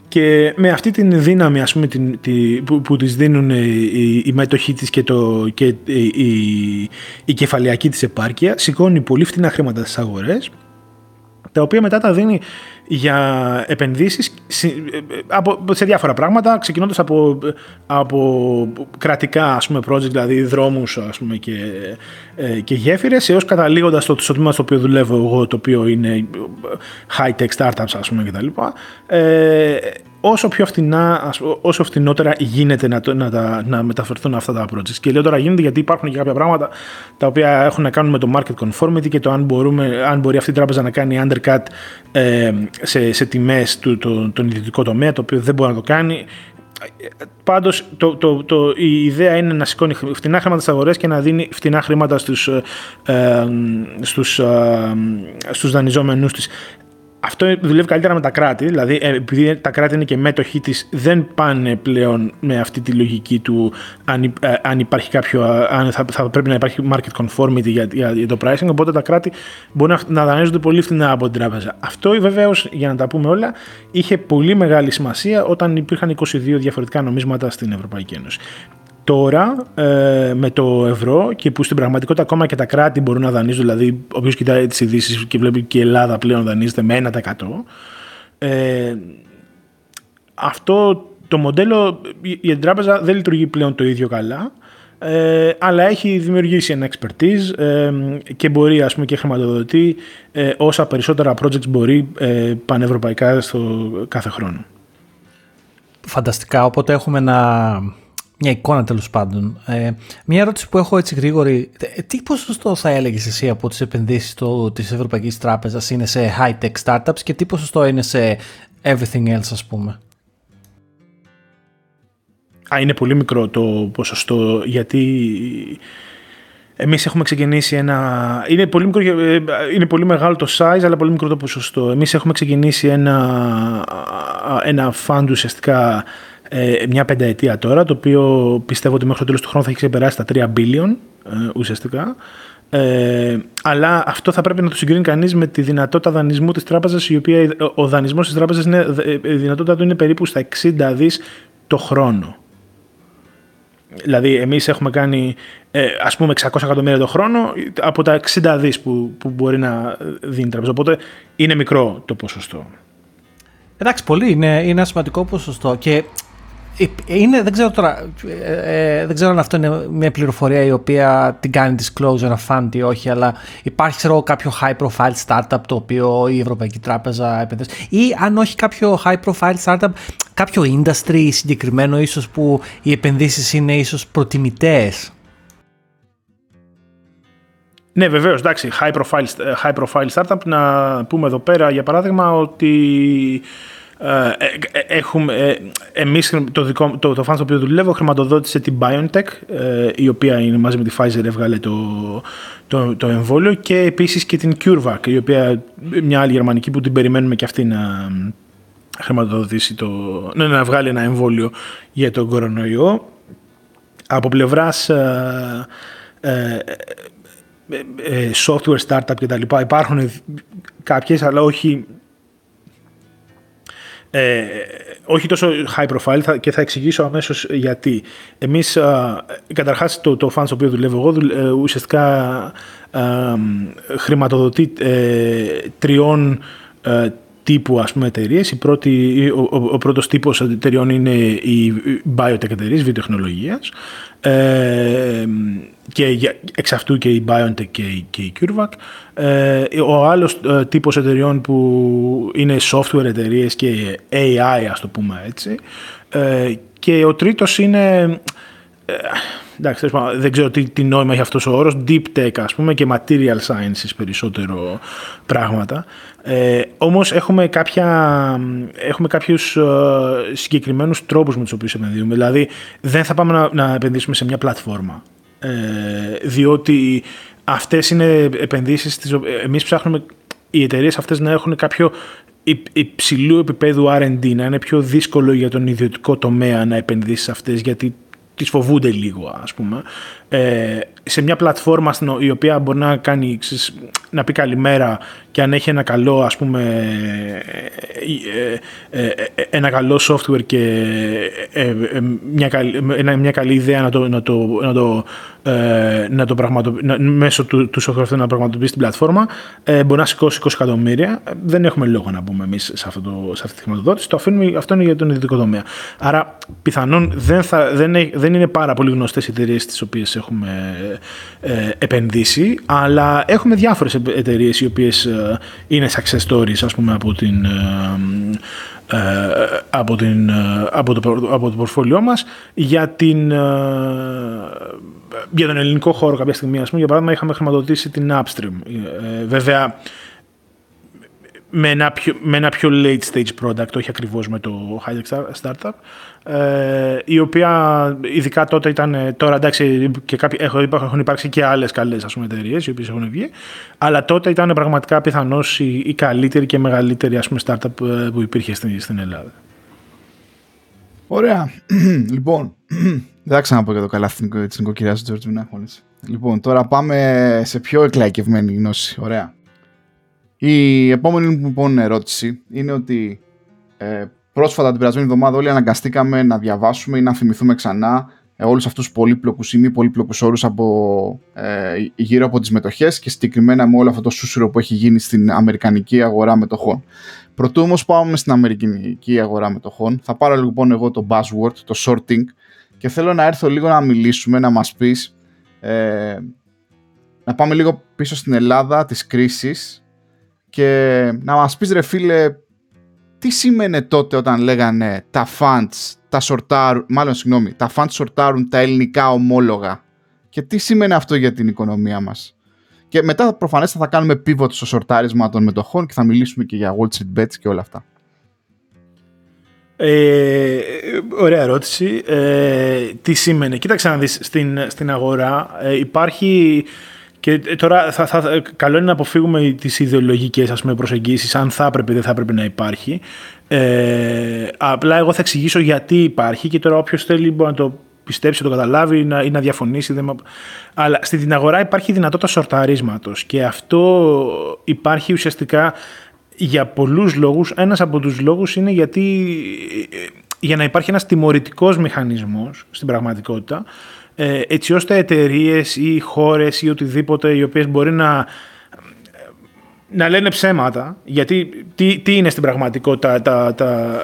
Και με αυτή την δύναμη ας πούμε, την, τη, που, που της δίνουν οι, οι μέτοχοί της και, το, και η, η, η κεφαλαιακή της επάρκεια σηκώνει πολύ φτηνά χρήματα στις αγορές τα οποία μετά τα δίνει για επενδύσεις σε διάφορα πράγματα, ξεκινώντας από, από κρατικά ας πούμε, project, δηλαδή δρόμους ας πούμε, και, ε, και γέφυρες, έως καταλήγοντας στο, στο τμήμα στο οποίο δουλεύω εγώ, το οποίο είναι high-tech startups ας πούμε, κτλ. Ε, όσο πιο φτηνά, όσο φτηνότερα γίνεται να, να, να, να μεταφερθούν αυτά τα projects. Και λέω τώρα γίνεται γιατί υπάρχουν και κάποια πράγματα τα οποία έχουν να κάνουν με το market conformity και το αν, μπορούμε, αν μπορεί αυτή η τράπεζα να κάνει undercut ε, σε, σε τιμές του, το, τον ιδιωτικό τομέα, το οποίο δεν μπορεί να το κάνει. Πάντως, το, το, το, η ιδέα είναι να σηκώνει φτηνά χρήματα στις αγορές και να δίνει φτηνά χρήματα στους ε, στους, ε, στους δανειζόμενους της αυτό δουλεύει καλύτερα με τα κράτη. Δηλαδή, ε, επειδή τα κράτη είναι και μέτοχοι της, δεν πάνε πλέον με αυτή τη λογική του αν, ε, αν υπάρχει κάποιο, αν θα, θα, πρέπει να υπάρχει market conformity για, για, για, το pricing. Οπότε τα κράτη μπορεί να, να δανείζονται πολύ φθηνά από την τράπεζα. Αυτό βεβαίω, για να τα πούμε όλα, είχε πολύ μεγάλη σημασία όταν υπήρχαν 22 διαφορετικά νομίσματα στην Ευρωπαϊκή Ένωση. Τώρα ε, με το ευρώ και που στην πραγματικότητα ακόμα και τα κράτη μπορούν να δανείζουν, δηλαδή όποιος κοιτάει τις ειδήσεις και βλέπει και η Ελλάδα πλέον δανείζεται με 1%. Ε, αυτό το μοντέλο η τράπεζα δεν λειτουργεί πλέον το ίδιο καλά, ε, αλλά έχει δημιουργήσει ένα expertise ε, και μπορεί ας πούμε, και χρηματοδοτεί ε, όσα περισσότερα projects μπορεί ε, πανευρωπαϊκά στο κάθε χρόνο.
Φανταστικά, οπότε έχουμε ένα, μια εικόνα τέλος πάντων. Ε, μια ερώτηση που έχω έτσι γρήγορη. Ε, τι ποσοστό θα έλεγες εσύ από τις επενδύσεις της Ευρωπαϊκής Τράπεζας είναι σε high-tech startups και τι ποσοστό είναι σε everything else, ας πούμε;
Α, είναι πολύ μικρό το ποσοστό γιατί εμείς έχουμε ξεκινήσει ένα... Είναι πολύ, μικρό, ε, είναι πολύ μεγάλο το size αλλά πολύ μικρό το ποσοστό. Εμείς έχουμε ξεκινήσει ένα, ένα fund ουσιαστικά ε, μια πενταετία τώρα το οποίο πιστεύω ότι μέχρι το τέλος του χρόνου θα έχει ξεπεράσει τα 3 billion ε, ουσιαστικά. Ε, αλλά αυτό θα πρέπει να το συγκρίνει κανείς με τη δυνατότητα δανεισμού της τράπεζας η οποία ο δανεισμός της τράπεζας είναι, η δυνατότητα του είναι περίπου στα 60 δις το χρόνο. Δηλαδή, εμείς έχουμε κάνει ε, ας πούμε 600 εκατομμύρια το χρόνο από τα 60 δις που, που μπορεί να δίνει η τράπεζα. Οπότε είναι μικρό το ποσοστό.
Εντάξει, πολύ. Είναι, είναι ένα σημαντικό ποσοστό. Και είναι, δεν ξέρω τώρα, ε, ε, δεν ξέρω αν αυτό είναι μια πληροφορία η οποία την κάνει disclosure ένα fund ή όχι, αλλά υπάρχει ξέρω, κάποιο high profile startup το οποίο η Ευρωπαϊκή Τράπεζα επενδύσει ή αν όχι κάποιο high profile startup, κάποιο industry συγκεκριμένο ίσως που οι επενδύσεις είναι ίσως προτιμητές.
Ναι, βεβαίως, εντάξει, high profile, high profile startup, να πούμε εδώ πέρα για παράδειγμα ότι ε, ε, έχουμε, ε, εμείς το, δικό, το, το φαν στο οποίο δουλεύω χρηματοδότησε την BioNTech η οποία είναι μαζί με τη Pfizer έβγαλε το, το, το εμβόλιο και επίσης και την CureVac η οποία μια άλλη γερμανική που την περιμένουμε και αυτή να χρηματοδοτήσει το, ναι, να βγάλει ένα εμβόλιο για τον κορονοϊό. Από πλευράς software startup και τα λοιπά υπάρχουν κάποιες αλλά όχι ε, όχι τόσο high profile και θα εξηγήσω αμέσως γιατί. Εμείς, καταρχάς το, το fund στο οποίο δουλεύω εγώ ε, ουσιαστικά χρηματοδοτεί ε, τριών ε, τύπου ας πούμε εταιρείες. Η πρώτη, ο, ο, ο πρώτος τύπος εταιρεών είναι οι biotech εταιρείες, βιοτεχνολογίας ε, και εξ αυτού και η BioNTech και η, και η CureVac. Ε, ο άλλος ε, τύπος εταιρεών που είναι software εταιρείες και AI ας το πούμε έτσι. Ε, και ο τρίτος είναι... Ε, εντάξει, δεν ξέρω τι, τι νόημα έχει αυτός ο όρος, deep tech ας πούμε και material sciences περισσότερο πράγματα. Ε, όμως έχουμε, κάποια, έχουμε κάποιους ε, συγκεκριμένους τρόπους με τους οποίους επενδύουμε. Δηλαδή δεν θα πάμε να, να επενδύσουμε σε μια πλατφόρμα. Ε, διότι αυτές είναι επενδύσεις, τις, εμείς ψάχνουμε οι εταιρείες αυτές να έχουν κάποιο υψηλού επίπεδου R&D, να είναι πιο δύσκολο για τον ιδιωτικό τομέα να επενδύσει σε αυτές, γιατί τις φοβούνται λίγο, ας πούμε. Ε, σε μια πλατφόρμα η οποία μπορεί να κάνει, να πει καλημέρα και αν έχει ένα καλό, ας πούμε, ε, ε, ένα καλό software και μια, καλή, μια καλή ιδέα να το, να το, να το ε, να το να, μέσω του, του software να πραγματοποιήσει την πλατφόρμα, ε, μπορεί να σηκώσει 20 εκατομμύρια. Δεν έχουμε λόγο να πούμε εμείς σε, σε αυτή τη χρηματοδότηση. Το αφήνουμε, αυτό είναι για τον ιδιωτικό τομέα. Άρα, πιθανόν δεν, θα, δεν, δεν είναι πάρα πολύ γνωστές οι εταιρείες τις οποίες έχουμε ε, επενδύσει, αλλά έχουμε διάφορες εταιρείες οι οποίες ε, είναι success stories, ας πούμε, από την. Ε, ε, από, την, από, το, από το πορφόλιό μας για, την, για τον ελληνικό χώρο κάποια στιγμή. Ας πούμε, για παράδειγμα είχαμε χρηματοδοτήσει την Upstream. βέβαια με ένα, πιο, με ένα πιο late stage product, όχι ακριβώς με το high startup, ε, η οποία ειδικά τότε ήταν, τώρα εντάξει και κάποιοι, έχουν υπάρξει και άλλες καλές ας πούμε, εταιρείες οι οποίες έχουν βγει, αλλά τότε ήταν πραγματικά πιθανώς η, η καλύτερη και μεγαλύτερη ας πούμε, startup ε, που υπήρχε στην, στην Ελλάδα.
Ωραία. λοιπόν, δεν θα ξαναπώ για το καλά της νοικοκυριάς του George Μινάχολης. Λοιπόν, τώρα πάμε σε πιο εκλαϊκευμένη γνώση. Ωραία. Η επόμενη λοιπόν ερώτηση είναι ότι ε, πρόσφατα την περασμένη εβδομάδα όλοι αναγκαστήκαμε να διαβάσουμε ή να θυμηθούμε ξανά ε, όλους αυτούς τους πολύπλοκους ή μη πολύπλοκους όρους από, ε, γύρω από τις μετοχές και συγκεκριμένα με όλο αυτό το σούσουρο που έχει γίνει στην αμερικανική αγορά μετοχών. Πρωτού όμως πάμε στην αμερικανική αγορά μετοχών, θα πάρω λοιπόν εγώ το buzzword, το sorting και θέλω να έρθω λίγο να μιλήσουμε, να μας πεις, ε, να πάμε λίγο πίσω στην Ελλάδα της κρίσης και να μας πεις ρε φίλε τι σήμαινε τότε όταν λέγανε τα funds, τα σορτάρουν, μάλλον συγγνώμη, τα funds σορτάρουν τα ελληνικά ομόλογα και τι σήμαινε αυτό για την οικονομία μας. Και μετά προφανές θα κάνουμε pivot στο σορτάρισμα των μετοχών και θα μιλήσουμε και για Wall Street Bets και όλα αυτά.
Ε, ωραία ερώτηση. Ε, τι σήμαινε. Κοίταξε να δεις, στην, στην αγορά ε, υπάρχει και τώρα θα, θα, καλό είναι να αποφύγουμε τις ιδεολογικές ας πούμε, προσεγγίσεις, αν θα έπρεπε ή δεν θα έπρεπε να υπάρχει. Ε, απλά εγώ θα εξηγήσω γιατί υπάρχει και τώρα όποιος θέλει μπορεί να το πιστέψει, το καταλάβει να, ή να διαφωνήσει. Δεν... Αλλά στην αγορά υπάρχει δυνατότητα σορταρίσματος και αυτό υπάρχει ουσιαστικά για πολλούς λόγους. Ένας από τους λόγους είναι γιατί για να υπάρχει ένας τιμωρητικός μηχανισμός στην πραγματικότητα ε, έτσι ώστε εταιρείες ή χώρες ή οτιδήποτε οι οποίες μπορεί να, να λένε ψέματα γιατί τι, τι είναι στην πραγματικότητα τα, τα,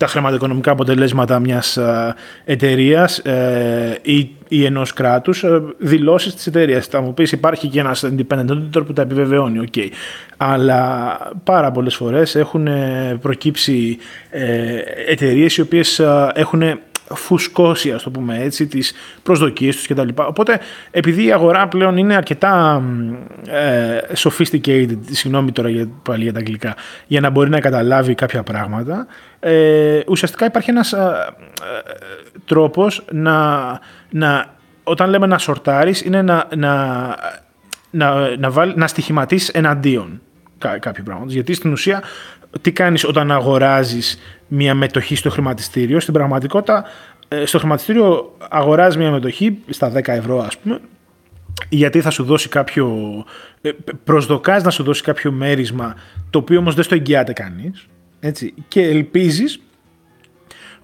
τα χρηματοοικονομικά αποτελέσματα μιας ε, εταιρείας ε, ή, ή ενός κράτους, ε, δηλώσεις της εταιρείας. Θα μου πεις υπάρχει και ένας independent auditor που τα επιβεβαιώνει, okay. αλλά πάρα πολλές φορές έχουν προκύψει εταιρείες οι οποίες έχουν φουσκώσει, ας το πούμε έτσι, τις προσδοκίες τους κτλ. Οπότε, επειδή η αγορά πλέον είναι αρκετά ε, sophisticated, συγγνώμη τώρα για, πάλι για τα αγγλικά, για να μπορεί να καταλάβει κάποια πράγματα, ε, ουσιαστικά υπάρχει ένας ε, ε, τρόπος να, να, όταν λέμε να σορτάρεις, είναι να, να, να, να, βάλει, να στοιχηματίσεις εναντίον κάποιου πράγματος. Γιατί στην ουσία τι κάνεις όταν αγοράζεις μια μετοχή στο χρηματιστήριο. Στην πραγματικότητα, ε, στο χρηματιστήριο αγοράζεις μια μετοχή στα 10 ευρώ, ας πούμε, γιατί θα σου δώσει κάποιο. Ε, προσδοκάς να σου δώσει κάποιο μέρισμα, το οποίο όμως δεν στο εγγυάται κανείς. Έτσι, και ελπίζεις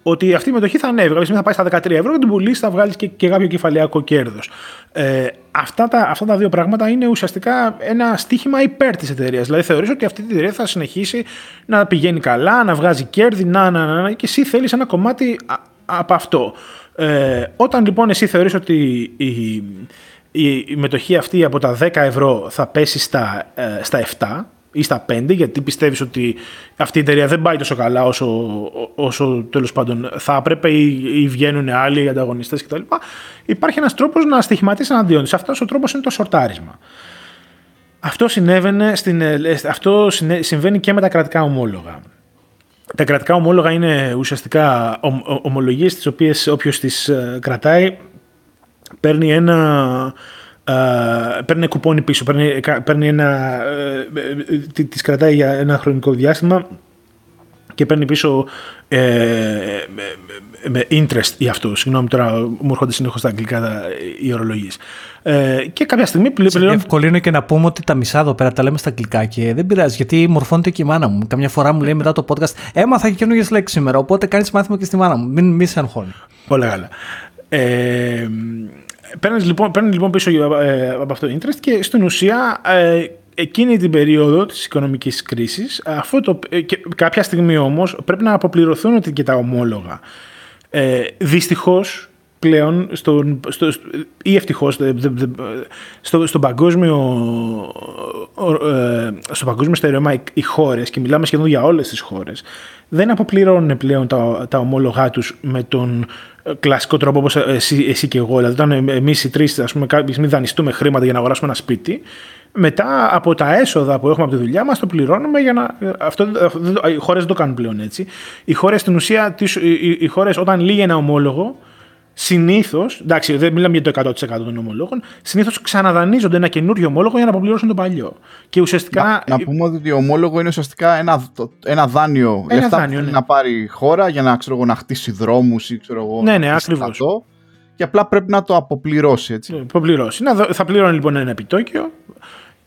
ότι αυτή η μετοχή θα ανέβει. Κάποια θα πάει στα 13 ευρώ και την πουλήσεις, θα βγάλεις και, και κάποιο κεφαλαιακό κέρδος. Ε, αυτά, τα, αυτά τα δύο πράγματα είναι ουσιαστικά ένα στίχημα υπέρ της εταιρείας. Δηλαδή θεωρείς ότι αυτή η εταιρεία θα συνεχίσει να πηγαίνει καλά, να βγάζει κέρδη, να, να, να, να και εσύ θέλεις ένα κομμάτι από αυτό. Ε, όταν λοιπόν εσύ θεωρείς ότι η, η, η, μετοχή αυτή από τα 10 ευρώ θα πέσει στα, ε, στα 7 ή στα 5, γιατί πιστεύεις ότι αυτή η εταιρεία δεν πάει τόσο καλά όσο, όσο τέλος πάντων θα έπρεπε ή, ή βγαίνουν άλλοι ανταγωνιστές κτλ. Υπάρχει ένας τρόπος να στοιχηματίσεις εναντίον της. Αυτός ο τρόπος είναι το σορτάρισμα. Αυτό, στην, ε, αυτό συμβαίνει και με τα κρατικά ομόλογα. Τα κρατικά ομόλογα είναι ουσιαστικά ομολογίες τις οποίες όποιος τις ε, κρατάει παίρνει ένα Uh, παίρνει κουπόνι πίσω, παίρνει, παίρνει ένα, uh, τις κρατάει για ένα χρονικό διάστημα και παίρνει πίσω ε, με interest για αυτό. Συγγνώμη τώρα, μου έρχονται συνεχώς στα αγγλικά τα, οι ορολογίες. Ε, και κάποια στιγμή πλέον...
Ευκολύνω και να πούμε ότι τα μισά εδώ πέρα τα λέμε στα αγγλικά και δεν πειράζει γιατί μορφώνεται και η μάνα μου. Καμιά φορά μου λέει μετά το podcast Έμαθα και καινούργιες λέξεις σήμερα. Οπότε κάνεις μάθημα και στη μάνα μου. Μην μη σε αγχώνει.
Πολύ καλά. Ε, Παίρνεις λοιπόν, λοιπόν πίσω ε, από αυτό το interest και στην ουσία ε, εκείνη την περίοδο της οικονομικής κρίσης αυτό το, ε, και κάποια στιγμή όμως πρέπει να αποπληρωθούν και τα ομόλογα. Ε, δυστυχώς πλέον στον, στο, ή ευτυχώς στο, στο παγκόσμιο στο παγκόσμιο στερεώμα οι χώρες και μιλάμε σχεδόν για όλες τις χώρες δεν αποπληρώνουν πλέον τα, τα ομόλογά τους με τον κλασικό τρόπο όπως εσύ, εσύ και εγώ. Δηλαδή, όταν εμείς οι τρεις, ας πούμε, κάποιοι δανειστούμε χρήματα για να αγοράσουμε ένα σπίτι, μετά από τα έσοδα που έχουμε από τη δουλειά μας το πληρώνουμε για να. Αυτό, οι χώρες δεν το κάνουν πλέον έτσι. Οι χώρες στην ουσία, οι, οι χώρες όταν λύγει ένα ομόλογο, συνήθως, εντάξει, δεν μιλάμε για το 100% των ομολόγων, συνήθως ξαναδανείζονται ένα καινούριο ομόλογο για να αποπληρώσουν το παλιό. Και ουσιαστικά.
Να, να πούμε ότι το ομόλογο είναι ουσιαστικά ένα, ένα δάνειο ένα λεφτά δάνειο, που ναι. να πάρει χώρα για να, ξέρω, να χτίσει δρόμους ή ξέρω εγώ.
Ναι, ναι, ακριβώς.
Και απλά πρέπει να το αποπληρώσει. Έτσι.
Ναι, αποπληρώσει. Να, θα πληρώνει λοιπόν ένα επιτόκιο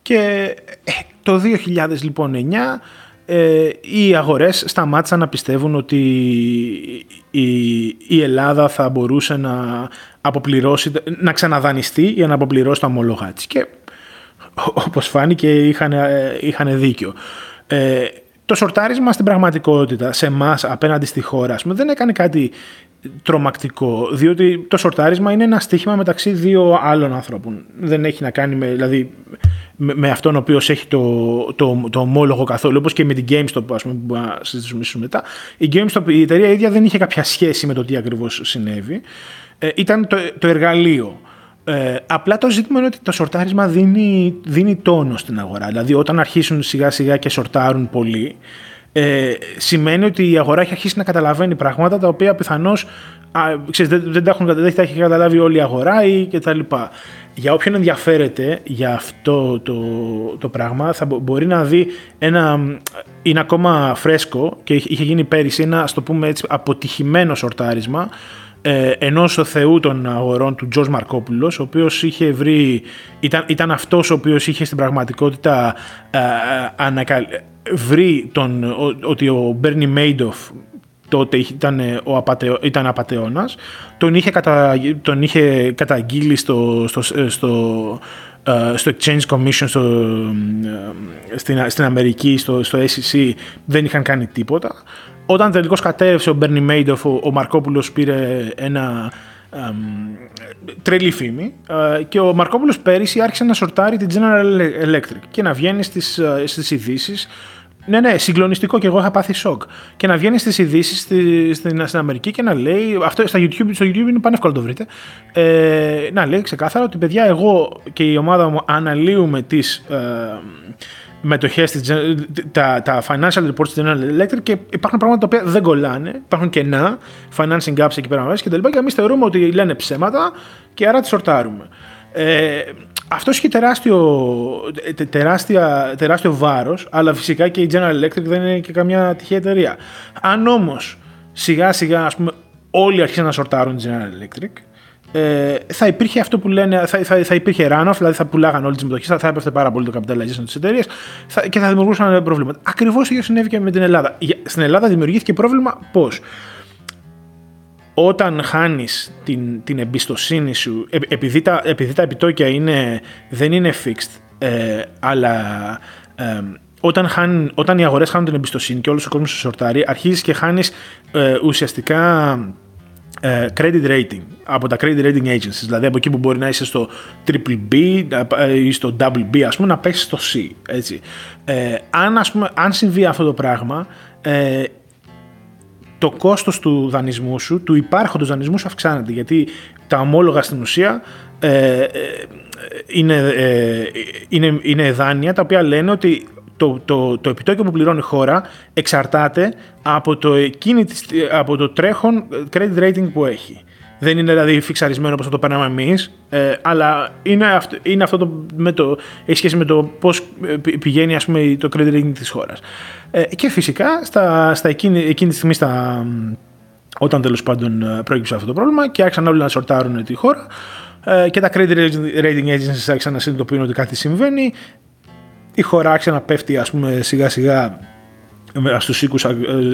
και ε, το 2009 λοιπόν ε, οι αγορές σταμάτησαν να πιστεύουν ότι η, η Ελλάδα θα μπορούσε να αποπληρώσει, να ξαναδανιστεί για να αποπληρώσει τα ομολόγα της. Και όπως φάνηκε είχαν, ε, είχαν δίκιο. Ε, το σορτάρισμα στην πραγματικότητα σε εμάς απέναντι στη χώρα δεν έκανε κάτι τρομακτικό, διότι το σορτάρισμα είναι ένα στοίχημα μεταξύ δύο άλλων ανθρώπων. Δεν έχει να κάνει με, δηλαδή, με, αυτόν ο οποίος έχει το, το, το ομόλογο καθόλου, όπως και με την GameStop ας πούμε, που θα συζητήσουμε μετά. Η GameStop, η εταιρεία ίδια δεν είχε κάποια σχέση με το τι ακριβώς συνέβη. Ε, ήταν το, το εργαλείο. Ε, απλά το ζήτημα είναι ότι το σορτάρισμα δίνει, δίνει τόνο στην αγορά. Δηλαδή όταν αρχίσουν σιγά σιγά και σορτάρουν πολύ, ε, σημαίνει ότι η αγορά έχει αρχίσει να καταλαβαίνει πράγματα τα οποία πιθανώς δεν, δεν, τα δεν τα έχει καταλάβει όλη η αγορά ή κτλ. Για όποιον ενδιαφέρεται για αυτό το, το πράγμα θα μπορεί να δει ένα, είναι ακόμα φρέσκο και είχε γίνει πέρυσι ένα, ας το πούμε έτσι, αποτυχημένο σορτάρισμα ε, ενός θεού των αγορών του Τζος Μαρκόπουλος ο οποίος είχε βρει, ήταν, ήταν αυτός ο οποίος είχε στην πραγματικότητα ε, βρει τον, ότι ο Μπέρνι Μέιντοφ τότε ήταν, ο απατεω, ήταν απατεώνας, τον είχε, κατα, τον είχε καταγγείλει στο, στο, στο, ε, στο Exchange Commission στο, ε, στην, στην Αμερική, στο, στο SEC, δεν είχαν κάνει τίποτα. Όταν τελικώς κατέρευσε ο Μπέρνι Μέιντοφ, ο, ο Μαρκόπουλος πήρε ένα τρελή φήμη ε, και ο Μαρκόπουλος πέρυσι άρχισε να σορτάρει την General Electric και να βγαίνει στις, στις ειδήσεις ναι, ναι, συγκλονιστικό και εγώ είχα πάθει σοκ. Και να βγαίνει στις ειδήσεις στη, στην, στην Αμερική και να λέει. Αυτό στα YouTube, στο YouTube είναι πανεύκολο να το βρείτε. Ε, να λέει ξεκάθαρα ότι παιδιά, εγώ και η ομάδα μου αναλύουμε τις ε, μετοχές, τα, τα financial reports της General Electric και υπάρχουν πράγματα τα οποία δεν κολλάνε. Υπάρχουν κενά, financing gaps εκεί πέρα μέσα και τα λοιπά. Και εμείς θεωρούμε ότι λένε ψέματα και άρα τις σορτάρουμε. Ε, αυτός έχει τεράστιο, τεράστια, τεράστιο βάρος, αλλά φυσικά και η General Electric δεν είναι και καμιά τυχαία εταιρεία. Αν όμως σιγά σιγά ας πούμε, όλοι αρχίσαν να σορτάρουν τη General Electric, ε, θα υπήρχε αυτό που λένε, θα, θα, θα υπήρχε runoff, δηλαδή θα πουλάγαν όλε τι μετοχέ, θα, θα έπεφτε πάρα πολύ το capitalization της εταιρείας και θα δημιουργούσαν προβλήματα. Ακριβώς το ίδιο συνέβη και με την Ελλάδα. Στην Ελλάδα δημιουργήθηκε πρόβλημα πώς; Όταν χάνεις την, την εμπιστοσύνη σου, επειδή τα, επειδή τα επιτόκια είναι, δεν είναι fixed, ε, αλλά ε, όταν, χάνει, όταν οι αγορές χάνουν την εμπιστοσύνη και όλος ο κόσμος σου σορτάρει, αρχίζεις και χάνεις ε, ουσιαστικά ε, credit rating από τα credit rating agencies, δηλαδή από εκεί που μπορεί να είσαι στο triple B ή στο double B, ας πούμε, να πέσεις στο C, έτσι. αν, ας πούμε, αν συμβεί αυτό το πράγμα, το κόστος του δανεισμού σου, του υπάρχοντος δανεισμού σου αυξάνεται γιατί τα ομόλογα στην ουσία ε, ε είναι, ε, είναι, είναι δάνεια τα οποία λένε ότι το, το, το επιτόκιο που πληρώνει η χώρα εξαρτάται από το, εκείνη, από το τρέχον credit rating που έχει. Δεν είναι δηλαδή φιξαρισμένο όπως θα το περνάμε εμείς, ε, αλλά είναι αυτό, είναι αυτό το, με το, έχει σχέση με το πώς πηγαίνει ας πούμε, το credit rating της χώρας. Ε, και φυσικά στα, στα εκείνη, εκείνη τη στιγμή στα, όταν τέλος πάντων ε, πρόκειψε αυτό το πρόβλημα και άρχισαν όλοι να σορτάρουν τη χώρα ε, και τα credit rating agencies άρχισαν να συνειδητοποιούν ότι κάτι συμβαίνει. Η χώρα άρχισε να πέφτει ας πούμε σιγά σιγά στου οίκους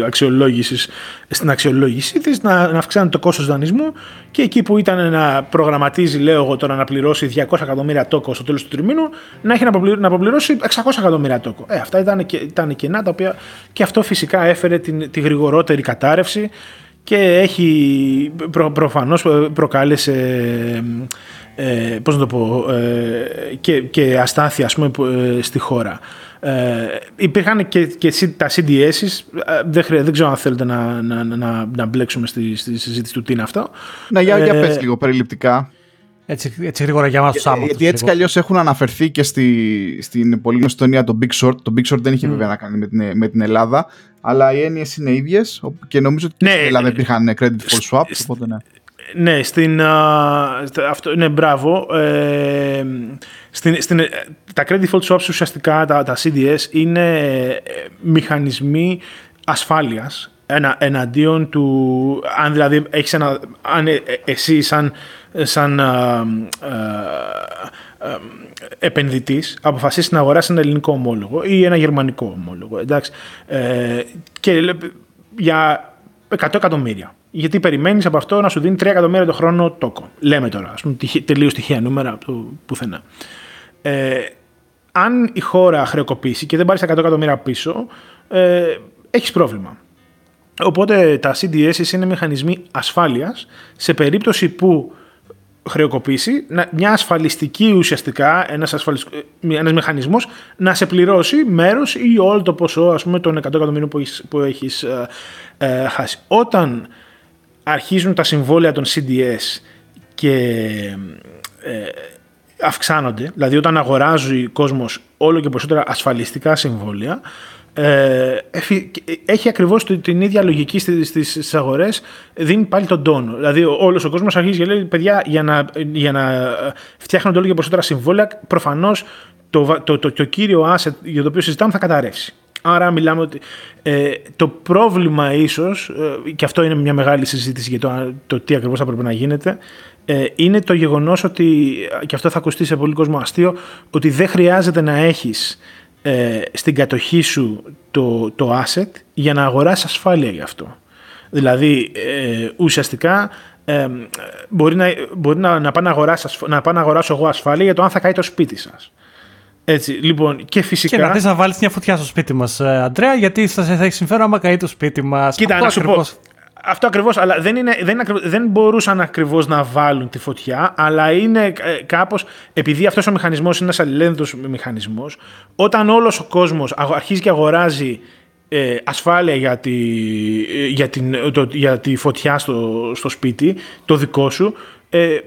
αξιολόγησης, στην αξιολόγησή της, να, να αυξάνει το κόστος δανεισμού και εκεί που ήταν να προγραμματίζει, λέω εγώ τώρα, να πληρώσει 200 εκατομμύρια τόκο στο τέλος του τριμήνου, να έχει να αποπληρώσει 600 εκατομμύρια τόκο. Ε, αυτά ήταν, ήταν κενά τα οποία και αυτό φυσικά έφερε την, τη γρηγορότερη κατάρρευση και έχει προ, προφανώς προκάλεσε ε, πώς να το πω, ε, και, και αστάθεια ας πούμε, ε, στη χώρα. Ε, υπήρχαν και, και τα CDS, ε, δεν, δεν ξέρω αν θέλετε να, να, να, να μπλέξουμε στη, στη, συζήτηση του τι είναι αυτό.
Να, για, για ε, πες λίγο περιληπτικά.
Έτσι, έτσι γρήγορα για μας
τους Γιατί έτσι κι έχουν αναφερθεί και στη, στην πολύ γνωστή ταινία το Big Short. Το Big Short δεν είχε mm. βέβαια να κάνει με την, με την Ελλάδα, αλλά οι έννοιες είναι ίδιες και νομίζω ότι ναι, στην Ελλάδα υπήρχαν credit for swaps, οπότε ναι.
Ναι, στην, αυτό, ναι, μπράβο. Ε, στην, στην, τα credit default swaps ουσιαστικά, τα, τα CDS, είναι ε, μηχανισμοί ασφάλειας ενα, εναντίον του, αν δηλαδή έχεις ένα, αν ε, εσύ σαν, σαν επενδυτής αποφασίσεις να αγοράσεις ένα ελληνικό ομόλογο ή ένα γερμανικό ομόλογο, εντάξει, ε, και για 100 εκατομμύρια. Γιατί περιμένεις από αυτό να σου δίνει 3 εκατομμύρια το χρόνο τόκο. Λέμε τώρα, ας πούμε, τελείως τυχαία νούμερα από το πουθενά. Ε, αν η χώρα χρεοκοπήσει και δεν πάρεις τα 100 εκατομμύρια πίσω, ε, έχεις πρόβλημα. Οπότε τα CDS είναι μηχανισμοί ασφάλειας σε περίπτωση που χρεοκοπήσει, μια ασφαλιστική ουσιαστικά, ένας, ασφαλισ... ένας μηχανισμός να σε πληρώσει μέρος ή όλο το ποσό ας πούμε, των 100 εκατομμύριων που έχεις, που έχεις ε, ε, χάσει. Όταν αρχίζουν τα συμβόλαια των CDS και ε, αυξάνονται, δηλαδή όταν αγοράζει ο κόσμος όλο και περισσότερα ασφαλιστικά συμβόλαια, ε, έχει ακριβώς την ίδια λογική στις, στις αγορές, δίνει πάλι τον τόνο. Δηλαδή όλος ο κόσμος αρχίζει και λέει παιδιά για να, για να φτιάχνονται όλο και περισσότερα συμβόλαια προφανώς το, το, το, το, κύριο asset για το οποίο συζητάμε θα καταρρεύσει. Άρα μιλάμε ότι ε, το πρόβλημα ίσως, ε, και αυτό είναι μια μεγάλη συζήτηση για το, το τι ακριβώς θα πρέπει να γίνεται, ε, είναι το γεγονός ότι, και αυτό θα ακουστεί σε πολύ κόσμο αστείο, ότι δεν χρειάζεται να έχεις ε, στην κατοχή σου το, το asset για να αγοράσεις ασφάλεια γι' αυτό. Δηλαδή, ε, ουσιαστικά ε, μπορεί, να, μπορεί να, να, πάω να, αγοράσω, να πάω να αγοράσω εγώ ασφάλεια για το αν θα κάει το σπίτι σας. Έτσι, λοιπόν, και φυσικά.
Και να θες να βάλεις μια φωτιά στο σπίτι μας, ε, Αντρέα, γιατί θα, θα έχει συμφέρον άμα καεί το σπίτι μας.
Κοίτα, να σου πω. Αυτό ακριβώς, αλλά δεν, είναι, δεν, δεν μπορούσαν ακριβώς να βάλουν τη φωτιά, αλλά είναι ε, κάπως. Επειδή αυτός ο μηχανισμός είναι ένας αλληλένδετος μηχανισμός, όταν όλος ο κόσμος αρχίζει και αγοράζει ε, ασφάλεια για τη, ε, για, την, για τη φωτιά στο, στο σπίτι, το δικό σου, ε,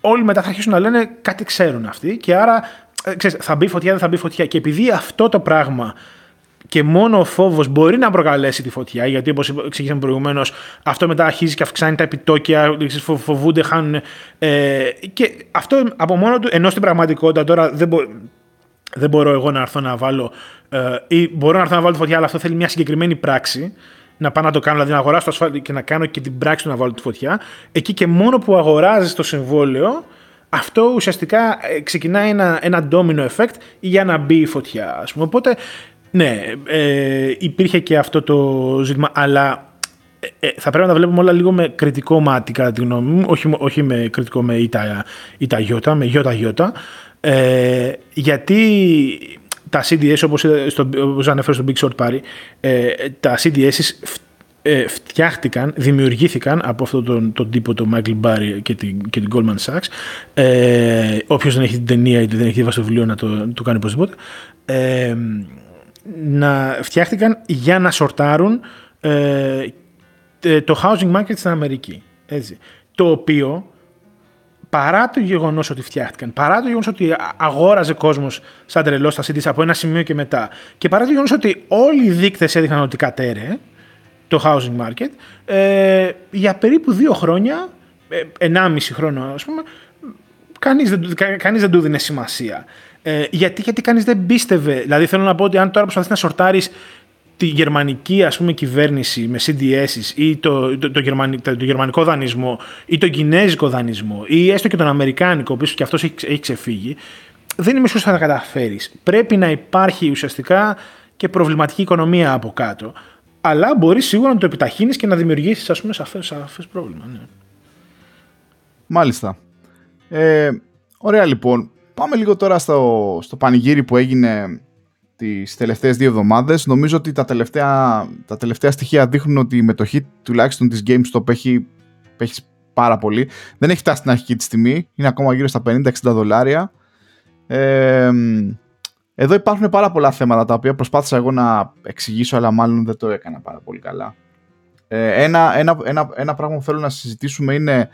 όλοι μετά θα αρχίσουν να λένε κάτι ξέρουν αυτοί και άρα ε, ξέρεις, θα μπει φωτιά, δεν θα μπει φωτιά. Και επειδή αυτό το πράγμα και μόνο ο φόβος μπορεί να προκαλέσει τη φωτιά, γιατί όπως εξήγησαμε προηγουμένως, αυτό μετά αρχίζει και αυξάνει τα επιτόκια, φοβούνται, χάνουν. Ε, και αυτό από μόνο του, ενώ στην πραγματικότητα τώρα δεν, μπο, δεν μπορώ εγώ να έρθω να βάλω. Ε, ή μπορώ να έρθω να βάλω τη φωτιά, αλλά αυτό θέλει μια συγκεκριμένη πράξη. Να πάω να το κάνω, δηλαδή να αγοράσω το ασφάλεια και να κάνω και την πράξη του να βάλω τη φωτιά. Εκεί και μόνο που αγοράζεις το συμβόλαιο, αυτό ουσιαστικά ε, ξεκινάει ένα, ένα domino effect για να μπει η φωτιά. Ας πούμε. Οπότε, ναι, ε, υπήρχε και αυτό το ζήτημα, αλλά ε, ε, θα πρέπει να τα βλέπουμε όλα λίγο με κριτικό μάτι, κατά τη γνώμη μου. Όχι, όχι με κριτικό με ΙΤΑ, ΙΤΑ γιώτα, με γιώτα γιώτα. Ε, γιατί τα CDS, όπως, στο, όπως ανέφερε στο Big Short Party, ε, τα CDS ε, φτιάχτηκαν, δημιουργήθηκαν από αυτόν τον, τον τύπο, τον Michael Barry και την, και την Goldman Sachs. Ε, όποιος δεν έχει την ταινία ή δεν έχει διαβάσει το βιβλίο να το, το κάνει οπωσδήποτε. Ε, να φτιάχτηκαν για να σορτάρουν ε, το housing market στην Αμερική. Έτσι. Το οποίο παρά το γεγονός ότι φτιάχτηκαν, παρά το γεγονός ότι αγόραζε κόσμος σαν τρελό στα CDs από ένα σημείο και μετά, και παρά το γεγονός ότι όλοι οι δείκτες έδειχναν ότι κατέρε, το housing market, ε, για περίπου δύο χρόνια, ε, ενάμιση χρόνο ας πούμε, κανείς δεν, κανείς δεν του δίνει σημασία. Ε, γιατί, γιατί κανείς δεν πίστευε. Δηλαδή θέλω να πω ότι αν τώρα προσπαθείς να σορτάρεις τη γερμανική ας πούμε, κυβέρνηση με CDS ή το, το, το, το, το, γερμανικό δανεισμό ή το κινέζικο δανεισμό ή έστω και τον αμερικάνικο, ο οποίος και αυτός έχει, έχει ξεφύγει, δεν είμαι σίγουρος ότι θα τα καταφέρεις. Πρέπει να υπάρχει ουσιαστικά και προβληματική οικονομία από κάτω αλλά μπορείς σίγουρα να το επιταχύνεις και να δημιουργήσεις, ας πούμε, σαφές πρόβλημα. Ναι.
Μάλιστα. Ε, ωραία λοιπόν. Πάμε λίγο τώρα στο, στο πανηγύρι που έγινε τις τελευταίες δύο εβδομάδες. Νομίζω ότι τα τελευταία, τα τελευταία στοιχεία δείχνουν ότι η μετοχή τουλάχιστον της GameStop έχει, έχει πάρα πολύ. Δεν έχει φτάσει στην αρχική της τιμή. Είναι ακόμα γύρω στα 50-60 δολάρια. Ε, εδώ υπάρχουν πάρα πολλά θέματα τα οποία προσπάθησα εγώ να εξηγήσω, αλλά μάλλον δεν το έκανα πάρα πολύ καλά. Ε, ένα, ένα, ένα, ένα πράγμα που θέλω να συζητήσουμε είναι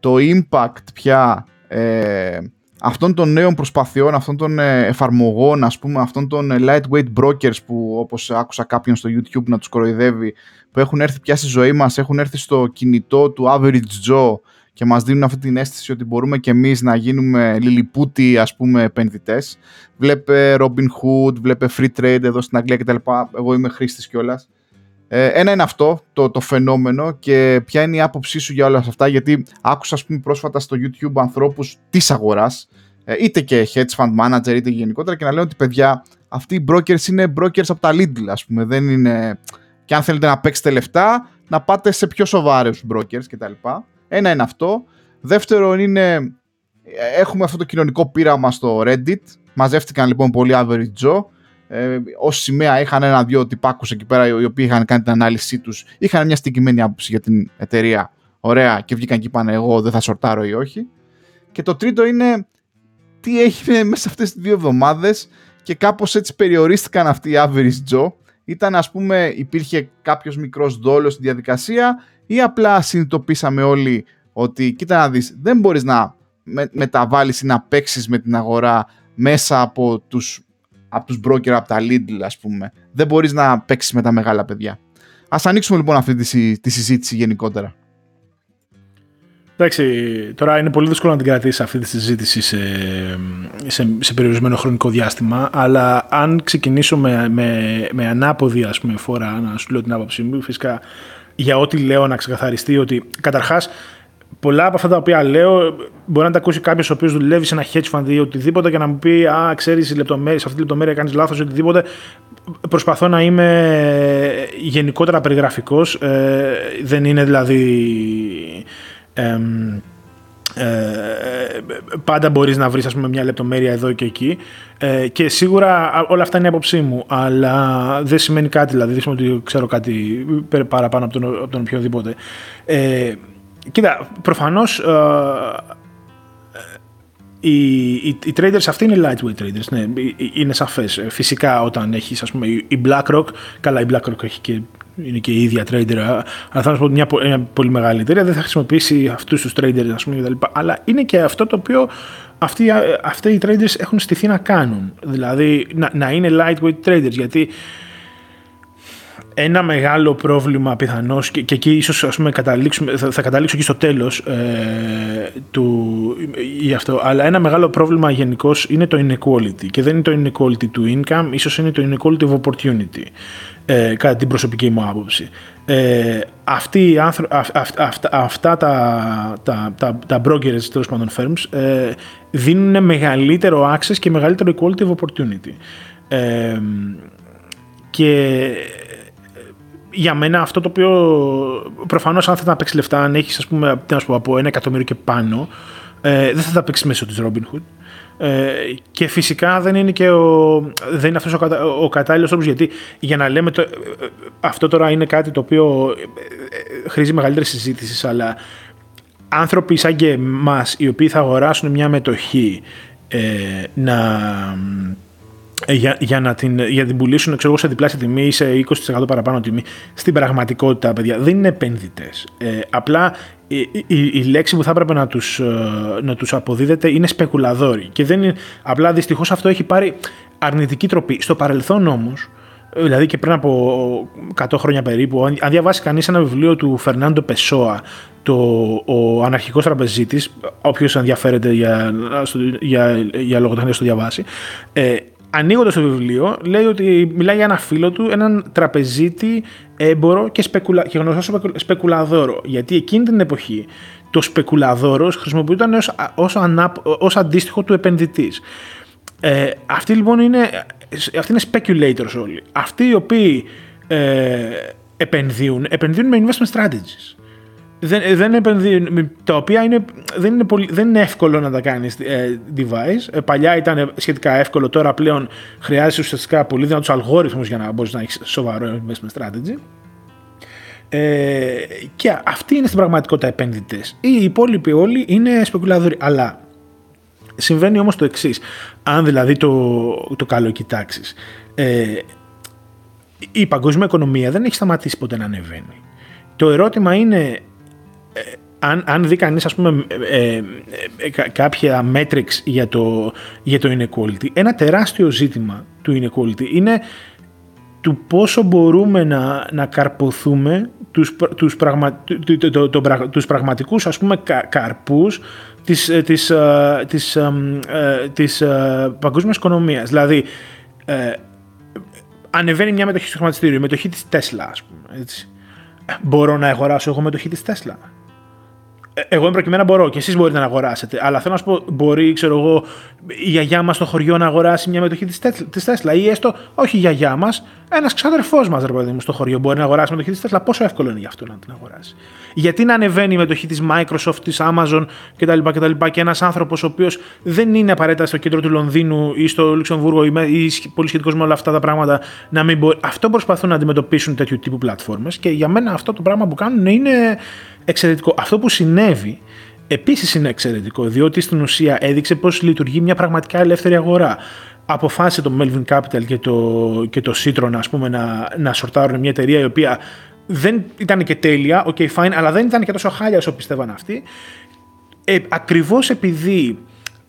το impact πια ε, αυτών των νέων προσπαθειών, αυτών των ε, εφαρμογών, ας πούμε, αυτών των ε, lightweight brokers που όπως άκουσα κάποιον στο YouTube να τους κοροϊδεύει, που έχουν έρθει πια στη ζωή μας, έχουν έρθει στο κινητό του average Joe και μας δίνουν αυτή την αίσθηση ότι μπορούμε και εμείς να γίνουμε λιλιπούτοι ας πούμε επενδυτές. Βλέπε Robin Hood, βλέπε Free Trade εδώ στην Αγγλία κτλ. Εγώ είμαι χρήστης κιόλας. Ε, ένα είναι αυτό το, το φαινόμενο και ποια είναι η άποψή σου για όλα αυτά γιατί άκουσα ας πούμε πρόσφατα στο YouTube ανθρώπους της αγοράς ε, είτε και hedge fund manager είτε γενικότερα και να λένε ότι παιδιά αυτοί οι brokers είναι brokers από τα Lidl ας πούμε δεν είναι και αν θέλετε να παίξετε λεφτά να πάτε σε πιο σοβαρούς brokers κτλ. Ένα είναι αυτό. Δεύτερο είναι έχουμε αυτό το κοινωνικό πείραμα στο Reddit. Μαζεύτηκαν λοιπόν πολλοί average Joe. Ε, Ω σημαία είχαν ένα-δυο τυπάκους εκεί πέρα οι οποίοι είχαν κάνει την ανάλυση τους. Είχαν μια συγκεκριμένη άποψη για την εταιρεία. Ωραία, και βγήκαν και είπαν εγώ δεν θα σορτάρω ή όχι. Και το τρίτο είναι τι έχει μέσα σε αυτές τις δύο εβδομάδες και κάπως έτσι περιορίστηκαν αυτοί οι average Joe. Ήταν ας πούμε υπήρχε κάποιος μικρός δόλος στη διαδικασία ή απλά συνειδητοποίησαμε όλοι ότι κοίτα να δεις δεν μπορείς να με, μεταβάλεις ή να παίξεις με την αγορά μέσα από τους, από τους broker από τα Lidl ας πούμε. Δεν μπορείς να παίξεις με τα μεγάλα παιδιά. Ας ανοίξουμε λοιπόν αυτή τη, τη συζήτηση γενικότερα.
Εντάξει, τώρα είναι πολύ δύσκολο να την κρατήσεις αυτή τη συζήτηση σε, σε, σε περιορισμένο χρονικό διάστημα, αλλά αν ξεκινήσω με, με, με ανάποδη ας πούμε, φορά να σου λέω την άποψή μου, φυσικά για ό,τι λέω να ξεκαθαριστεί ότι καταρχάς πολλά από αυτά τα οποία λέω μπορεί να τα ακούσει κάποιος ο οποίος δουλεύει σε ένα hedge fund ή οτιδήποτε και να μου πει Α, ξέρεις, σε αυτή τη λεπτομέρεια κάνεις λάθος ή οτιδήποτε. Προσπαθώ να είμαι γενικότερα περιγραφικός. Ε, δεν είναι δηλαδή ε, πάντα μπορείς να βρεις ας πούμε, μια λεπτομέρεια εδώ και εκεί ε, και σίγουρα όλα αυτά είναι η άποψή μου αλλά δεν σημαίνει κάτι δηλαδή δεν σημαίνει ότι ξέρω κάτι παραπάνω από τον, από τον οποιοδήποτε ε, κοίτα προφανώς ε, οι, οι, οι, traders αυτοί είναι lightweight traders, ναι, είναι σαφές. Φυσικά όταν έχεις ας πούμε η BlackRock, καλά η BlackRock έχει και είναι και η ίδια trader, αλλά θα πω ότι μια, μια πολύ μεγάλη εταιρεία δεν θα χρησιμοποιήσει αυτούς τους traders, ας πούμε, κτλ. Αλλά είναι και αυτό το οποίο αυτοί, αυτοί οι traders έχουν στηθεί να κάνουν. Δηλαδή να, να είναι lightweight traders, γιατί ένα μεγάλο πρόβλημα πιθανώς και, και εκεί ίσως καταλήξουμε, θα, θα καταλήξω εκεί στο τέλος ε, του ή αυτό. Αλλά ένα μεγάλο πρόβλημα γενικώς είναι το inequality. Και δεν είναι το inequality του income, ίσως είναι το inequality of opportunity ε, κατά την προσωπική μου άποψη. Ε, αυτοί οι άνθρω... αυτά τα, τα, τα, τα brokers, τέλος πάντων firms, ε, δίνουν μεγαλύτερο access και μεγαλύτερο equality of opportunity. Ε, και για μένα αυτό το οποίο προφανώς αν θέλει να παίξει λεφτά, αν έχεις ας πούμε, τι να σου πω, από ένα εκατομμύριο και πάνω, ε, δεν θα τα παίξεις μέσω της Robinhood. Ε, και φυσικά δεν είναι και ο, δεν είναι αυτός ο, κατα, ο κατάλληλος τρόπος γιατί για να λέμε το, ε, αυτό τώρα είναι κάτι το οποίο ε, χρήζει μεγαλύτερη συζήτηση αλλά άνθρωποι σαν και εμάς οι οποίοι θα αγοράσουν μια μετοχή ε, να για, για, να την, για την πουλήσουν ξέρω, σε διπλάσια τιμή ή σε 20% παραπάνω τιμή. Στην πραγματικότητα, παιδιά, δεν είναι επένδυτε. Ε, απλά η, η, η, λέξη που θα έπρεπε να τους, ε, να τους αποδίδεται είναι σπεκουλαδόροι. Και δεν είναι, απλά δυστυχώς αυτό έχει πάρει αρνητική τροπή. Στο παρελθόν όμως, δηλαδή και πριν από 100 χρόνια περίπου, αν διαβάσει κανείς ένα βιβλίο του Φερνάντο Πεσόα, το, ο αναρχικός τραπεζίτης, όποιος ενδιαφέρεται για, για, για λογοτεχνία στο διαβάσει, ε, ανοίγοντας το βιβλίο, λέει ότι μιλάει για ένα φίλο του, έναν τραπεζίτη, έμπορο και, σπεκουλα... και γνωστό σπεκουλαδόρο. Γιατί εκείνη την εποχή το σπεκουλαδόρος χρησιμοποιούταν ως, ως, ως αντίστοιχο του επενδυτής. Ε, αυτοί λοιπόν είναι, αυτοί είναι speculators όλοι. Αυτοί οι οποίοι ε, επενδύουν, επενδύουν με investment strategies δεν, δεν επενδύουν, τα οποία είναι, δεν, είναι πολύ, δεν είναι εύκολο να τα κάνεις ε, device. Ε, παλιά ήταν σχετικά εύκολο, τώρα πλέον χρειάζεται ουσιαστικά πολύ δυνατούς αλγόριθμους για να μπορείς να έχεις σοβαρό investment strategy. Ε, και αυτοί είναι στην πραγματικότητα επένδυτε. Οι υπόλοιποι όλοι είναι σπεκουλαδόροι. Αλλά συμβαίνει όμως το εξής. Αν δηλαδή το, το καλό κοιτάξεις, ε, η παγκόσμια οικονομία δεν έχει σταματήσει ποτέ να ανεβαίνει. Το ερώτημα είναι αν, αν δει κανείς ας πούμε ε, ε, κάποια metrics για το, για το inequality, ένα τεράστιο ζήτημα του inequality είναι του πόσο μπορούμε να, να καρποθούμε τους, τους, πραγμα, το, το, το, τους πραγματικούς ας πούμε καρπούς της, ε, της, της, της, παγκόσμιας οικονομίας. Δηλαδή, ανεβαίνει μια μετοχή στο χρηματιστήριο, η μετοχή της Tesla ας πούμε. Έτσι. Μπορώ να αγοράσω εγώ μετοχή της Tesla ε, εγώ προκειμένα μπορώ και εσείς μπορείτε να αγοράσετε. Αλλά θέλω να σου πω, μπορεί, ξέρω εγώ, η γιαγιά μας στο χωριό να αγοράσει μια μετοχή της Τέσλα ή έστω, όχι η γιαγιά μας, ένας ξαδερφός μας, ρε παιδί μου, στο χωριό μπορεί να αγοράσει μετοχή της Τέσλα. Πόσο εύκολο είναι για αυτό να την αγοράσει; Γιατί να ανεβαίνει η μετοχή της Microsoft, της Amazon κτλ. κτλ και ένας άνθρωπος ο οποίος δεν είναι απαραίτητα στο κέντρο του Λονδίνου ή στο Λουξεμβούργο ή, ή πολύ σχετικός με όλα αυτά τα πράγματα να μην μπορεί. Αυτό προσπαθούν να αντιμετωπίσουν τέτοιου τύπου πλατφόρμες και για μένα αυτό το πράγμα που κάνουν είναι εξαιρετικό. Αυτό που συνέβη επίσης είναι εξαιρετικό, διότι στην ουσία έδειξε πώς λειτουργεί μια πραγματικά ελεύθερη αγορά. Αποφάσισε το Melvin Capital και το, και το Citron ας πούμε, να, να σορτάρουν μια εταιρεία η οποία δεν ήταν και τέλεια, ok fine, αλλά δεν ήταν και τόσο χάλια όσο πιστεύαν αυτοί. Ε, ακριβώς επειδή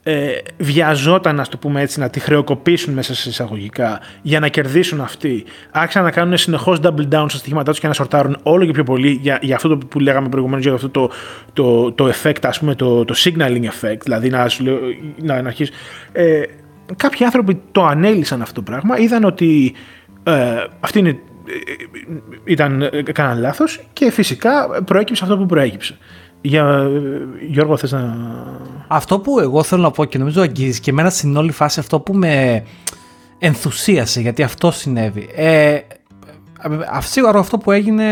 ε, βιαζόταν, να το πούμε έτσι, να τη χρεοκοπήσουν μέσα σε εισαγωγικά για να κερδίσουν αυτοί. Άρχισαν να κάνουν συνεχώς double down στα στοιχήματά τους και να σορτάρουν όλο και πιο πολύ για, για αυτό το που λέγαμε προηγουμένως, για αυτό το, το, το effect, ας πούμε, το, το signaling effect, δηλαδή να, να, να αρχίσεις. Ε, κάποιοι άνθρωποι το ανέλησαν αυτό το πράγμα, είδαν ότι ε, αυτή είναι, ε, ήταν, έκαναν λάθος και φυσικά προέκυψε αυτό που προέκυψε. Για, Γιώργο, θες να...
Αυτό που εγώ θέλω να πω και νομίζω αγγίζεις και εμένα στην όλη φάση αυτό που με ενθουσίασε, γιατί αυτό συνέβη. Ε, σίγουρα αυτό που έγινε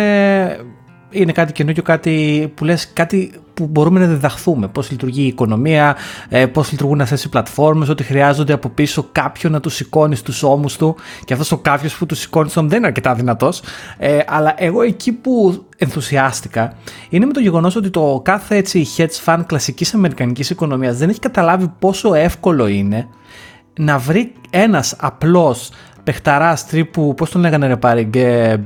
είναι κάτι καινούργιο, κάτι που λες, κάτι που μπορούμε να διδαχθούμε. Πώς λειτουργεί η οικονομία, ε, πώς λειτουργούν αυτές οι πλατφόρμες, ότι χρειάζονται από πίσω κάποιον να τους σηκώνει στους ώμους του και αυτός ο κάποιος που τους σηκώνει στους ώμους δεν είναι αρκετά δυνατός. Ε, αλλά εγώ εκεί που ενθουσιάστηκα είναι με το γεγονός ότι το κάθε έτσι hedge fund κλασικής αμερικανικής οικονομίας δεν έχει καταλάβει πόσο εύκολο είναι να βρει ένας απλός παιχταράς τρίπου, πώς τον λέγανε ρε πάρει,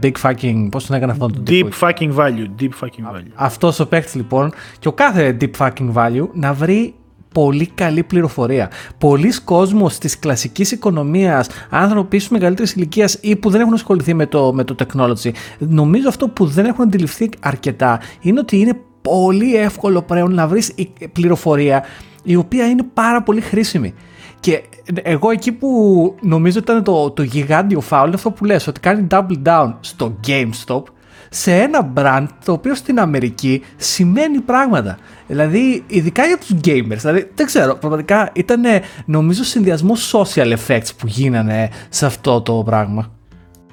big fucking, πώς τον λέγανε αυτόν τον
Deep fucking value, deep fucking value.
Αυτός ο παίχτη λοιπόν και ο κάθε deep fucking value να βρει πολύ καλή πληροφορία. Πολλοί κόσμος της κλασικής οικονομίας, άνθρωποι ίσως μεγαλύτερης ηλικίας ή που δεν έχουν ασχοληθεί με το, με το technology, νομίζω αυτό που δεν έχουν αντιληφθεί αρκετά είναι ότι είναι πολύ εύκολο πλέον να βρεις πληροφορία η οποία είναι πάρα πολύ χρήσιμη. Και εγώ εκεί που νομίζω ήταν το, το γιγάντιο φάουλ αυτό που λες ότι κάνει double down στο GameStop σε ένα brand το οποίο στην Αμερική σημαίνει πράγματα. Δηλαδή, ειδικά για τους gamers. Δηλαδή, δεν ξέρω, πραγματικά ήταν νομίζω συνδυασμό social effects που γίνανε σε αυτό το πράγμα.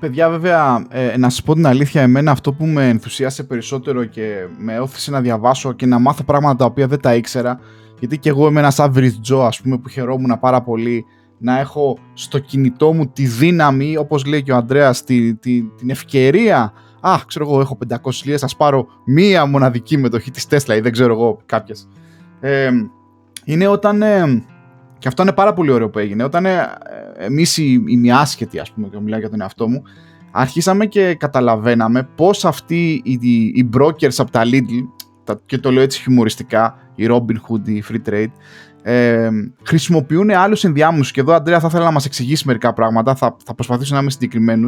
Παιδιά, βέβαια, ε, να σας πω την αλήθεια, εμένα αυτό που με ενθουσίασε περισσότερο και με όθησε να διαβάσω και να μάθω πράγματα τα οποία δεν τα ήξερα γιατί και εγώ είμαι ένας average Joe ας πούμε που χαιρόμουν πάρα πολύ να έχω στο κινητό μου τη δύναμη, όπως λέει και ο Ανδρέας, τη, τη, την ευκαιρία Α, ξέρω εγώ, έχω 500 λίες, ας πάρω μία μοναδική μετοχή της Tesla ή δεν ξέρω εγώ κάποιες. Ε, είναι όταν, ε, και αυτό είναι πάρα πολύ ωραίο που έγινε, όταν ε, εμείς οι, οι μη άσχετοι, ας πούμε, και μιλάω για τον εαυτό μου, αρχίσαμε και καταλαβαίναμε πώς αυτοί οι, οι brokers από τα Lidl, και το λέω έτσι χιουμοριστικά, η Robinhood, η Free Trade, ε, χρησιμοποιούν άλλους ενδιάμεσους. Και εδώ, Αντρέα, θα ήθελα να μας εξηγήσει μερικά πράγματα. Θα, θα προσπαθήσω να είμαι συγκεκριμένου.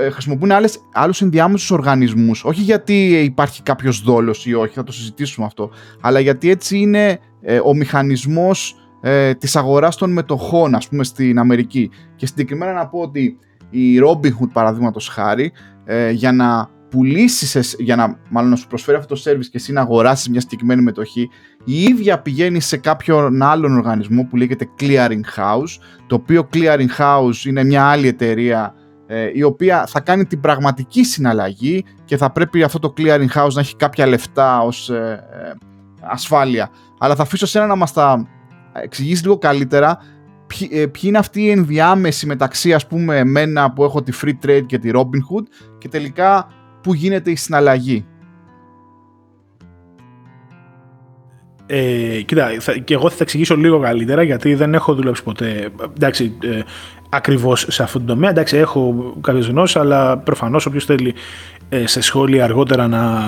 Ε, χρησιμοποιούν άλλες, άλλους ενδιάμεσους οργανισμούς όχι γιατί υπάρχει κάποιος δόλος ή όχι, θα το συζητήσουμε αυτό αλλά γιατί έτσι είναι ε, ο μηχανισμός ε, της αγοράς των μετοχών ας πούμε στην Αμερική και συγκεκριμένα να πω ότι η Robinhood παραδείγματος χάρη ε, για να πουλήσεις, για να, μάλλον να σου προσφέρει αυτό το service και εσύ να αγοράσεις μια συγκεκριμένη μετοχή, η ίδια πηγαίνει σε κάποιον άλλον οργανισμό που λέγεται Clearing House, το οποίο Clearing House είναι μια άλλη εταιρεία ε, η οποία θα κάνει την πραγματική συναλλαγή και θα πρέπει αυτό το Clearing House να έχει κάποια λεφτά ως ε, ε, ασφάλεια. Αλλά θα αφήσω σένα να μας τα εξηγήσεις λίγο καλύτερα ποιοι, ποιοι είναι αυτοί οι ενδιάμεσοι μεταξύ ας πούμε εμένα που έχω τη Free Trade και τη Robinhood και τελικά που γίνεται η συναλλαγή.
Ε, κοίτα, θα, και εγώ θα τα εξηγήσω λίγο καλύτερα γιατί δεν έχω δουλέψει ποτέ εντάξει, ε, ακριβώς σε αυτό το τομέα. Εντάξει, έχω κάποιες γνώσεις, αλλά προφανώς όποιος θέλει ε, σε σχόλια αργότερα να,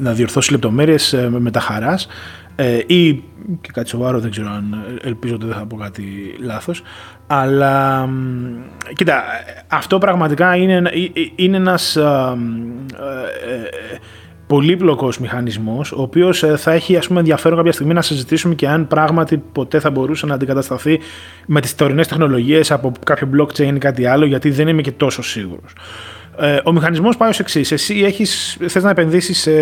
να διορθώσει λεπτομέρειες ε, με τα χαράς ε, ή και κάτι σοβαρό, δεν ξέρω αν ελπίζω ότι δεν θα πω κάτι λάθος. Αλλά κοίτα, αυτό πραγματικά είναι, είναι ένας ε, ε, πολύπλοκος μηχανισμός ο οποίος θα έχει ας πούμε, ενδιαφέρον κάποια στιγμή να συζητήσουμε και αν πράγματι ποτέ θα μπορούσε να αντικατασταθεί με τις τωρινές τεχνολογίες από κάποιο blockchain ή κάτι άλλο γιατί δεν είμαι και τόσο σίγουρος. Ε, ο μηχανισμός πάει ως εξής. Εσύ έχεις, θες να επενδύσεις σε,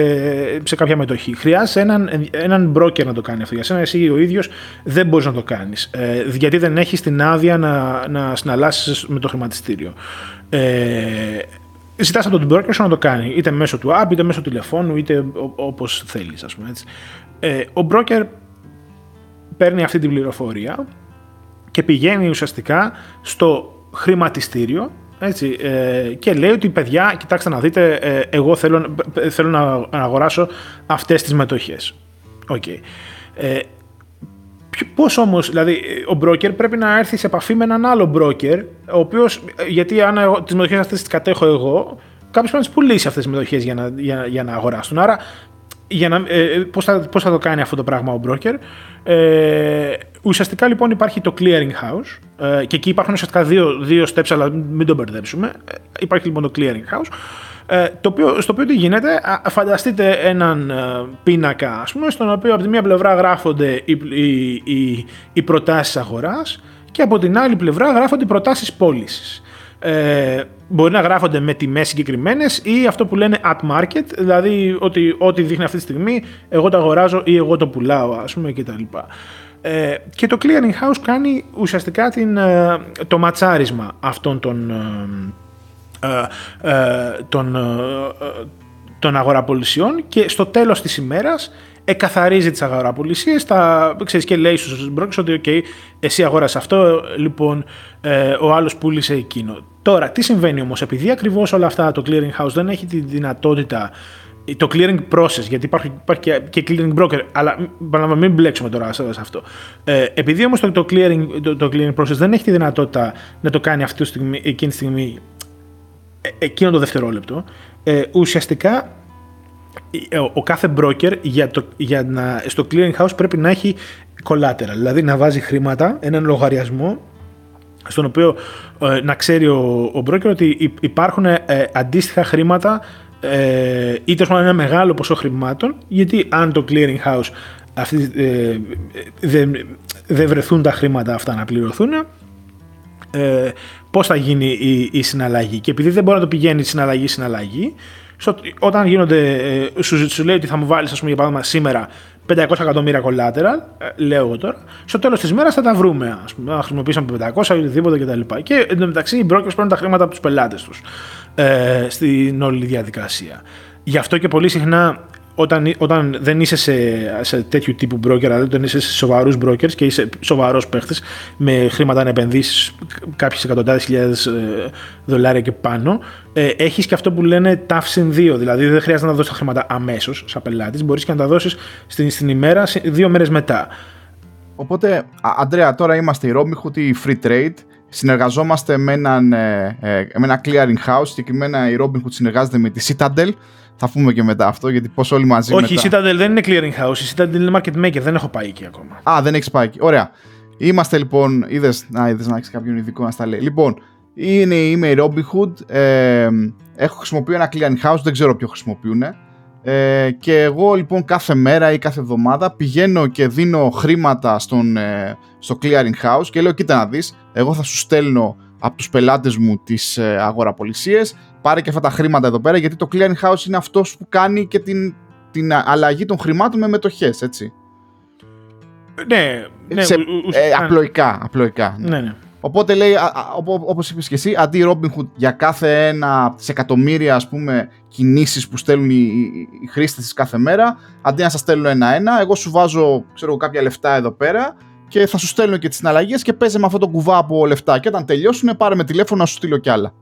σε κάποια μετοχή. Χρειάζεσαι έναν, έναν broker να το κάνει αυτό. Για σένα εσύ ο ίδιος δεν μπορείς να το κάνεις. Ε, γιατί δεν έχεις την άδεια να, να συναλλάσσεις με το χρηματιστήριο. Ε, ζητάς από τον broker σου να το κάνει. Είτε μέσω του app, είτε μέσω τηλεφώνου, είτε όπως θέλεις. Ας πούμε, έτσι. Ε, ο broker παίρνει αυτή την πληροφορία και πηγαίνει ουσιαστικά στο χρηματιστήριο έτσι, ε, και λέει ότι παιδιά, κοιτάξτε να δείτε, ε, εγώ θέλω, θέλω να, αγοράσω αυτές τις μετοχές. Okay. Ε, Πώς όμως, δηλαδή, ο broker πρέπει να έρθει σε επαφή με έναν άλλο broker, ο οποίος, γιατί αν τις μετοχές αυτές τις κατέχω εγώ, κάποιος πρέπει να τις πουλήσει αυτές τις μετοχές για να, για, για να αγοράσουν. Άρα για να, ε, ε, πώς, θα, πώς θα το κάνει αυτό το πράγμα ο broker. Ε, ουσιαστικά λοιπόν υπάρχει το clearing house ε, και εκεί υπάρχουν ουσιαστικά δύο, δύο steps αλλά μην το μπερδέψουμε. Ε, υπάρχει λοιπόν το clearing house ε, το οποίο, στο οποίο τι γίνεται, φανταστείτε έναν πίνακα ας πούμε, στον οποίο από τη μία πλευρά γράφονται οι, οι, οι, οι προτάσεις αγοράς και από την άλλη πλευρά γράφονται οι προτάσεις πώλησης ε, μπορεί να γράφονται με τιμές συγκεκριμένες ή αυτό που λένε at market, δηλαδή ότι ό,τι δείχνει αυτή τη στιγμή εγώ το αγοράζω ή εγώ το πουλάω, ας πούμε κτλ. Ε, και το clearing house κάνει ουσιαστικά την, ε, το ματσάρισμα αυτών των, ε, ε των, των αγοραπολισιών και στο τέλος της ημέρας εκαθαρίζει τις αγοραπολισίες τα, ξέρεις, και λέει στους brokers ότι okay, εσύ αγόρασε αυτό, λοιπόν ε, ο άλλος πούλησε εκείνο. Τώρα, τι συμβαίνει όμως, επειδή ακριβώς όλα αυτά το clearing house δεν έχει τη δυνατότητα το clearing process, γιατί υπάρχει, υπάρχει και, clearing broker, αλλά μην μπλέξουμε τώρα σε αυτό. Ε, επειδή όμως το, το, clearing, το, το, clearing process δεν έχει τη δυνατότητα να το κάνει αυτή τη στιγμή, εκείνη τη στιγμή, ε, εκείνο το δευτερόλεπτο, ε, ουσιαστικά ο κάθε broker για το, για να, στο clearing house πρέπει να έχει collateral, δηλαδή να βάζει χρήματα, έναν λογαριασμό στον οποίο ε, να ξέρει ο, ο broker ότι υπάρχουν ε, αντίστοιχα χρήματα ε, ή τόσο ένα μεγάλο ποσό χρημάτων γιατί αν το clearing house αυτή, ε, δεν, δεν βρεθούν τα χρήματα αυτά να πληρωθούν ε, πώς θα γίνει η, η συναλλαγή και επειδή δεν μπορεί να το πηγαίνει συναλλαγή-συναλλαγή στο, όταν γίνονται, ε, σου, σου λέει ότι θα μου βάλεις, ας πούμε, για παράδειγμα, σήμερα 500 εκατομμύρια collateral, ε, λέω εγώ τώρα, στο τέλος της μέρας θα τα βρούμε. Α πούμε, να χρησιμοποιήσουμε 500 ή οτιδήποτε κτλ. Και, και εντωμεταξύ οι brokers παίρνουν τα χρήματα από τους πελάτες τους ε, στην όλη διαδικασία. Γι' αυτό και πολύ συχνά όταν, όταν δεν είσαι σε, σε τέτοιου τύπου broker, δηλαδή όταν είσαι σε σοβαρούς brokers και είσαι σοβαρός παίχτης με χρήματα να επενδύσεις κάποιες εκατοντάδες χιλιάδες ε, δολάρια και πάνω, ε, έχεις και αυτό που λένε TAF συν 2. Δηλαδή δεν χρειάζεται να δώσεις τα χρήματα αμέσως σαν πελάτης, μπορείς και να τα δώσεις στην, στην ημέρα δύο μέρες μετά.
Οπότε, Αντρέα, τώρα είμαστε η Robinhood ή η Free Trade. Συνεργαζόμαστε με, έναν, ε, ε, με ένα clearing house. Συγκεκριμένα η Robinhood συνεργάζεται με τη Citadel θα πούμε και μετά αυτό, γιατί πώς όλοι μαζί.
Όχι, μετά... η Citadel δεν είναι clearing house, η Citadel είναι market maker, δεν έχω πάει εκεί ακόμα.
Α, δεν έχεις πάει εκεί. Ωραία. Είμαστε λοιπόν. Είδες να, είδες, να έχεις κάποιον ειδικό να στα λέει. Λοιπόν, είναι, είμαι η Robinhood. Ε, έχω χρησιμοποιεί ένα clearing house, δεν ξέρω ποιο χρησιμοποιούν. Ε, και εγώ λοιπόν κάθε μέρα ή κάθε εβδομάδα πηγαίνω και δίνω χρήματα στον, ε, στο clearing house και λέω κοίτα να δεις, εγώ θα σου στέλνω από τους πελάτες μου τις ε, αγοραπολισίες πάρε και αυτά τα χρήματα εδώ πέρα, γιατί το clearing house είναι αυτός που κάνει και την, την αλλαγή των χρημάτων με μετοχές, έτσι.
Ναι, ναι
Σε, ε, απλοϊκά, απλοϊκά.
Ναι, ναι.
Οπότε λέει, όπως είπες και εσύ, αντί Robinhood για κάθε ένα σε εκατομμύρια ας πούμε κινήσεις που στέλνουν οι, οι χρήστες κάθε μέρα, αντί να σας στέλνω ένα-ένα, εγώ σου βάζω ξέρω, κάποια λεφτά εδώ πέρα και θα σου στέλνω και τις συναλλαγές και παίζε με αυτό το κουβά από λεφτά και όταν τελειώσουν πάρε με τηλέφωνο να σου στείλω κι άλλα.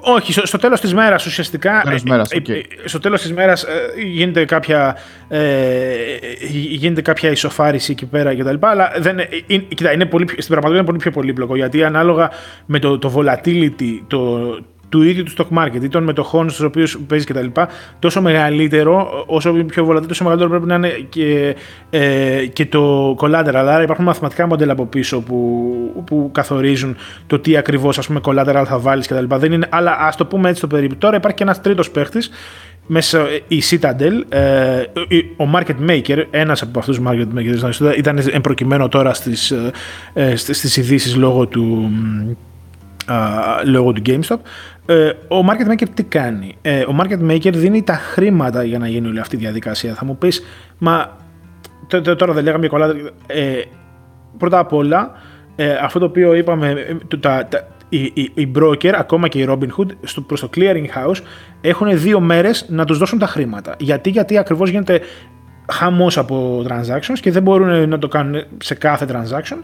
Όχι, στο τέλος της μέρας ουσιαστικά,
τέλος μέρας, okay. Ε, ε,
στο τέλος της μέρας ε, γίνεται κάποια, ε, γίνεται κάποια ισοφάριση εκεί πέρα και τα λοιπά, αλλά δεν, είναι, κοίτα, είναι πολύ, στην πραγματικότητα είναι πολύ πιο πολύπλοκο, γιατί ανάλογα με το, το volatility, το, του ίδιου του stock market ή των μετοχών στους οποίους παίζει κτλ. Τόσο μεγαλύτερο, όσο πιο βολατή, τόσο μεγαλύτερο πρέπει να είναι και, ε, και το collateral. Άρα υπάρχουν μαθηματικά μοντέλα από πίσω που, που καθορίζουν το τι ακριβώς collateral θα βάλεις κτλ. αλλά ας το πούμε έτσι το περίπου. Τώρα υπάρχει και ένας τρίτος παίχτης μέσα η Citadel, ε, ο market maker, ένας από αυτούς τους market makers ήταν εμπροκειμένο τώρα στις, ε, στις ειδήσεις λόγω του, λόγω του GameStop Ε, ο market maker τι κάνει; Ε, ο market maker δίνει τα χρήματα για να γίνει όλη αυτή η διαδικασία. Θα μου πεις, μα τώρα δεν λέγαμε κολλά. Ε, πρώτα απ' όλα, ε, αυτό το οποίο είπαμε, ε, τα, τα, οι, οι, οι broker, ακόμα και οι Robinhood, στο, προς το clearing house, έχουν δύο μέρες να τους δώσουν τα χρήματα. Γιατί, γιατί ακριβώς γίνεται χαμός από transactions και δεν μπορούν να το κάνουν σε κάθε transaction.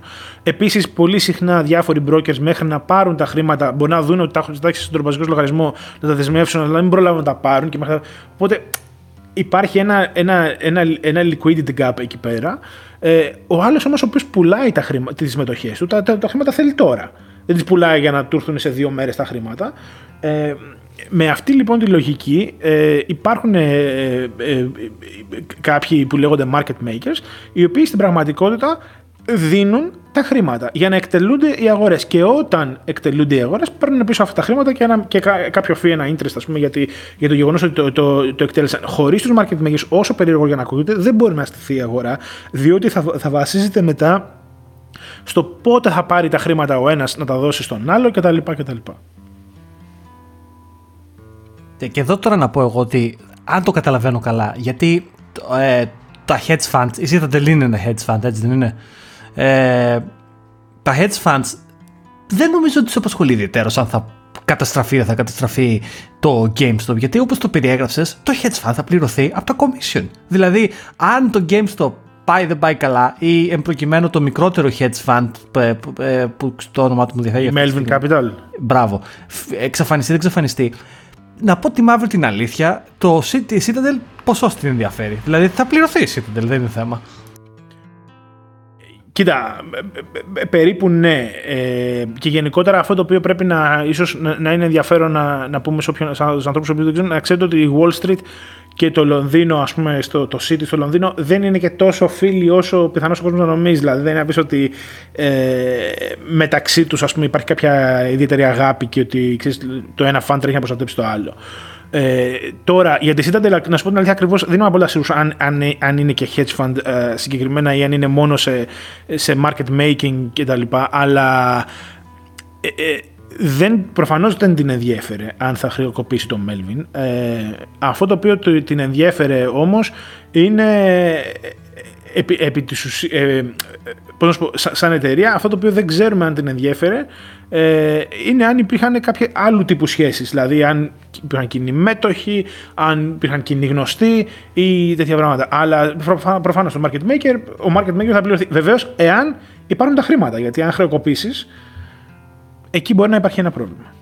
Επίσης, πολύ συχνά διάφοροι brokers μέχρι να πάρουν τα χρήματα μπορεί να δουν ότι τα έχουν ζητάξει στον τροπαζικό λογαριασμό, να τα δεσμεύσουν, αλλά μην προλάβουν να τα πάρουν. Και μέχρι... Οπότε υπάρχει ένα, ένα, ένα, ένα liquidity gap εκεί πέρα. Ε, ο άλλος όμως ο οποίος πουλάει τις τις του, τα, τα, τα χρήματα θέλει τώρα. Δεν τις πουλάει για να του έρθουν σε δύο μέρες τα χρήματα. Ε, με αυτή λοιπόν τη λογική ε, υπάρχουν ε, ε, ε, κάποιοι που λέγονται market makers οι οποίοι στην πραγματικότητα δίνουν τα χρήματα για να εκτελούνται οι αγορές. Και όταν εκτελούνται οι αγορές, παίρνουν πίσω αυτά τα χρήματα και, ένα, και κάποιο φύ, ένα interest, ας πούμε, γιατί, για το γεγονός ότι το, το, το εκτέλεσαν. Χωρίς τους market makers, όσο περίεργο για να ακούγεται, δεν μπορεί να στηθεί η αγορά, διότι θα, θα βασίζεται μετά στο πότε θα πάρει τα χρήματα ο ένας να τα δώσει στον άλλο κτλ. κτλ.
Και εδώ τώρα να πω εγώ ότι αν το καταλαβαίνω καλά, γιατί ε, τα hedge funds, η Citadel είναι ένα hedge fund, έτσι δεν είναι; Ε, τα hedge funds δεν νομίζω ότι τους απασχολεί ιδιαίτερω αν θα καταστραφεί δεν θα καταστραφεί το GameStop. Γιατί όπως το περιέγραψες, το hedge fund θα πληρωθεί από τα commission. Δηλαδή, αν το GameStop πάει δεν πάει καλά ή εμπροκειμένου το μικρότερο hedge fund που στο όνομα του μου διαφέρει.
Melvin Capital.
Μπράβο. Εξαφανιστεί, δεν εξαφανιστεί να πω τη μαύρη την αλήθεια, το City Citadel πόσο την ενδιαφέρει. Δηλαδή θα πληρωθεί η Citadel, δεν είναι θέμα.
Κοίτα, περίπου ναι. Ε, και γενικότερα αυτό το οποίο πρέπει να, ίσως, να, είναι ενδιαφέρον να, να πούμε στους ανθρώπους που δεν ξέρουν, να ξέρετε ότι η Wall Street και το Λονδίνο, ας πούμε, στο, το City στο Λονδίνο δεν είναι και τόσο φίλοι όσο πιθανώς ο κόσμος να νομίζει. Δηλαδή δεν είναι να πεις ότι ε, μεταξύ τους ας πούμε, υπάρχει κάποια ιδιαίτερη αγάπη και ότι ξέρεις, το ένα φαν τρέχει να προστατέψει το άλλο. Ε, τώρα, για τη Citadel, να σου πω την αλήθεια ακριβώς, δεν είμαι πολύ σίγουρος αν, αν, αν, είναι και hedge fund ε, συγκεκριμένα ή αν είναι μόνο σε, σε market making κτλ. Αλλά ε, ε, δεν, προφανώς δεν την ενδιέφερε αν θα χρεοκοπήσει τον Melvin. Ε, αυτό το οποίο την ενδιέφερε όμως είναι επί, επί της ε, πώς πω, σαν εταιρεία, αυτό το οποίο δεν ξέρουμε αν την ενδιέφερε ε, είναι αν υπήρχαν κάποια άλλου τύπου σχέσεις, δηλαδή αν υπήρχαν κοινοί μέτοχοι, αν υπήρχαν κοινοί γνωστοί ή τέτοια πράγματα. Αλλά προφανώς το market maker, ο market maker θα πληρωθεί. Βεβαίως, εάν υπάρχουν τα χρήματα, γιατί αν χρεοκοπήσεις, εκεί μπορεί να υπάρχει ένα πρόβλημα.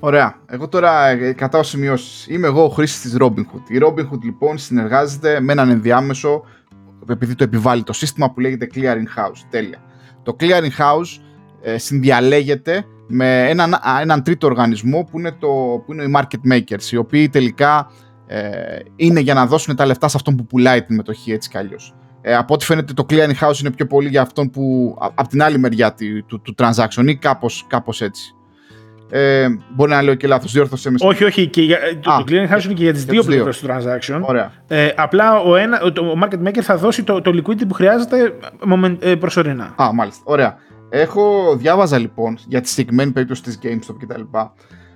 Ωραία. Εγώ τώρα ε, κατάω σημειώσεις. Είμαι εγώ ο χρήστη της Robinhood. Η Robinhood λοιπόν συνεργάζεται με έναν ενδιάμεσο, επειδή το επιβάλλει το σύστημα που λέγεται Clearing House. Τέλεια. Το Clearing House ε, συνδιαλέγεται με έναν, έναν τρίτο οργανισμό που είναι, το, που είναι οι market makers, οι οποίοι τελικά ε, είναι για να δώσουν τα λεφτά σε αυτόν που πουλάει την μετοχή έτσι κι αλλιώς. Ε, από ό,τι φαίνεται το clearing house είναι πιο πολύ για αυτόν που από την άλλη μεριά του, του, του transaction ή κάπως, κάπως έτσι. Ε, μπορεί να λέω και λάθος, διόρθωσέ με.
Όχι, όχι. Και για, το, το clearing house είναι και για τις δύο πλευρές του transaction.
Ωραία.
Ε, απλά ο, ένα, ο market maker θα δώσει το, το liquidity που χρειάζεται ε, προσωρινά.
Α, μάλιστα. Ωραία. Έχω διάβαζα λοιπόν για τη συγκεκριμένη περίπτωση της GameStop κτλ.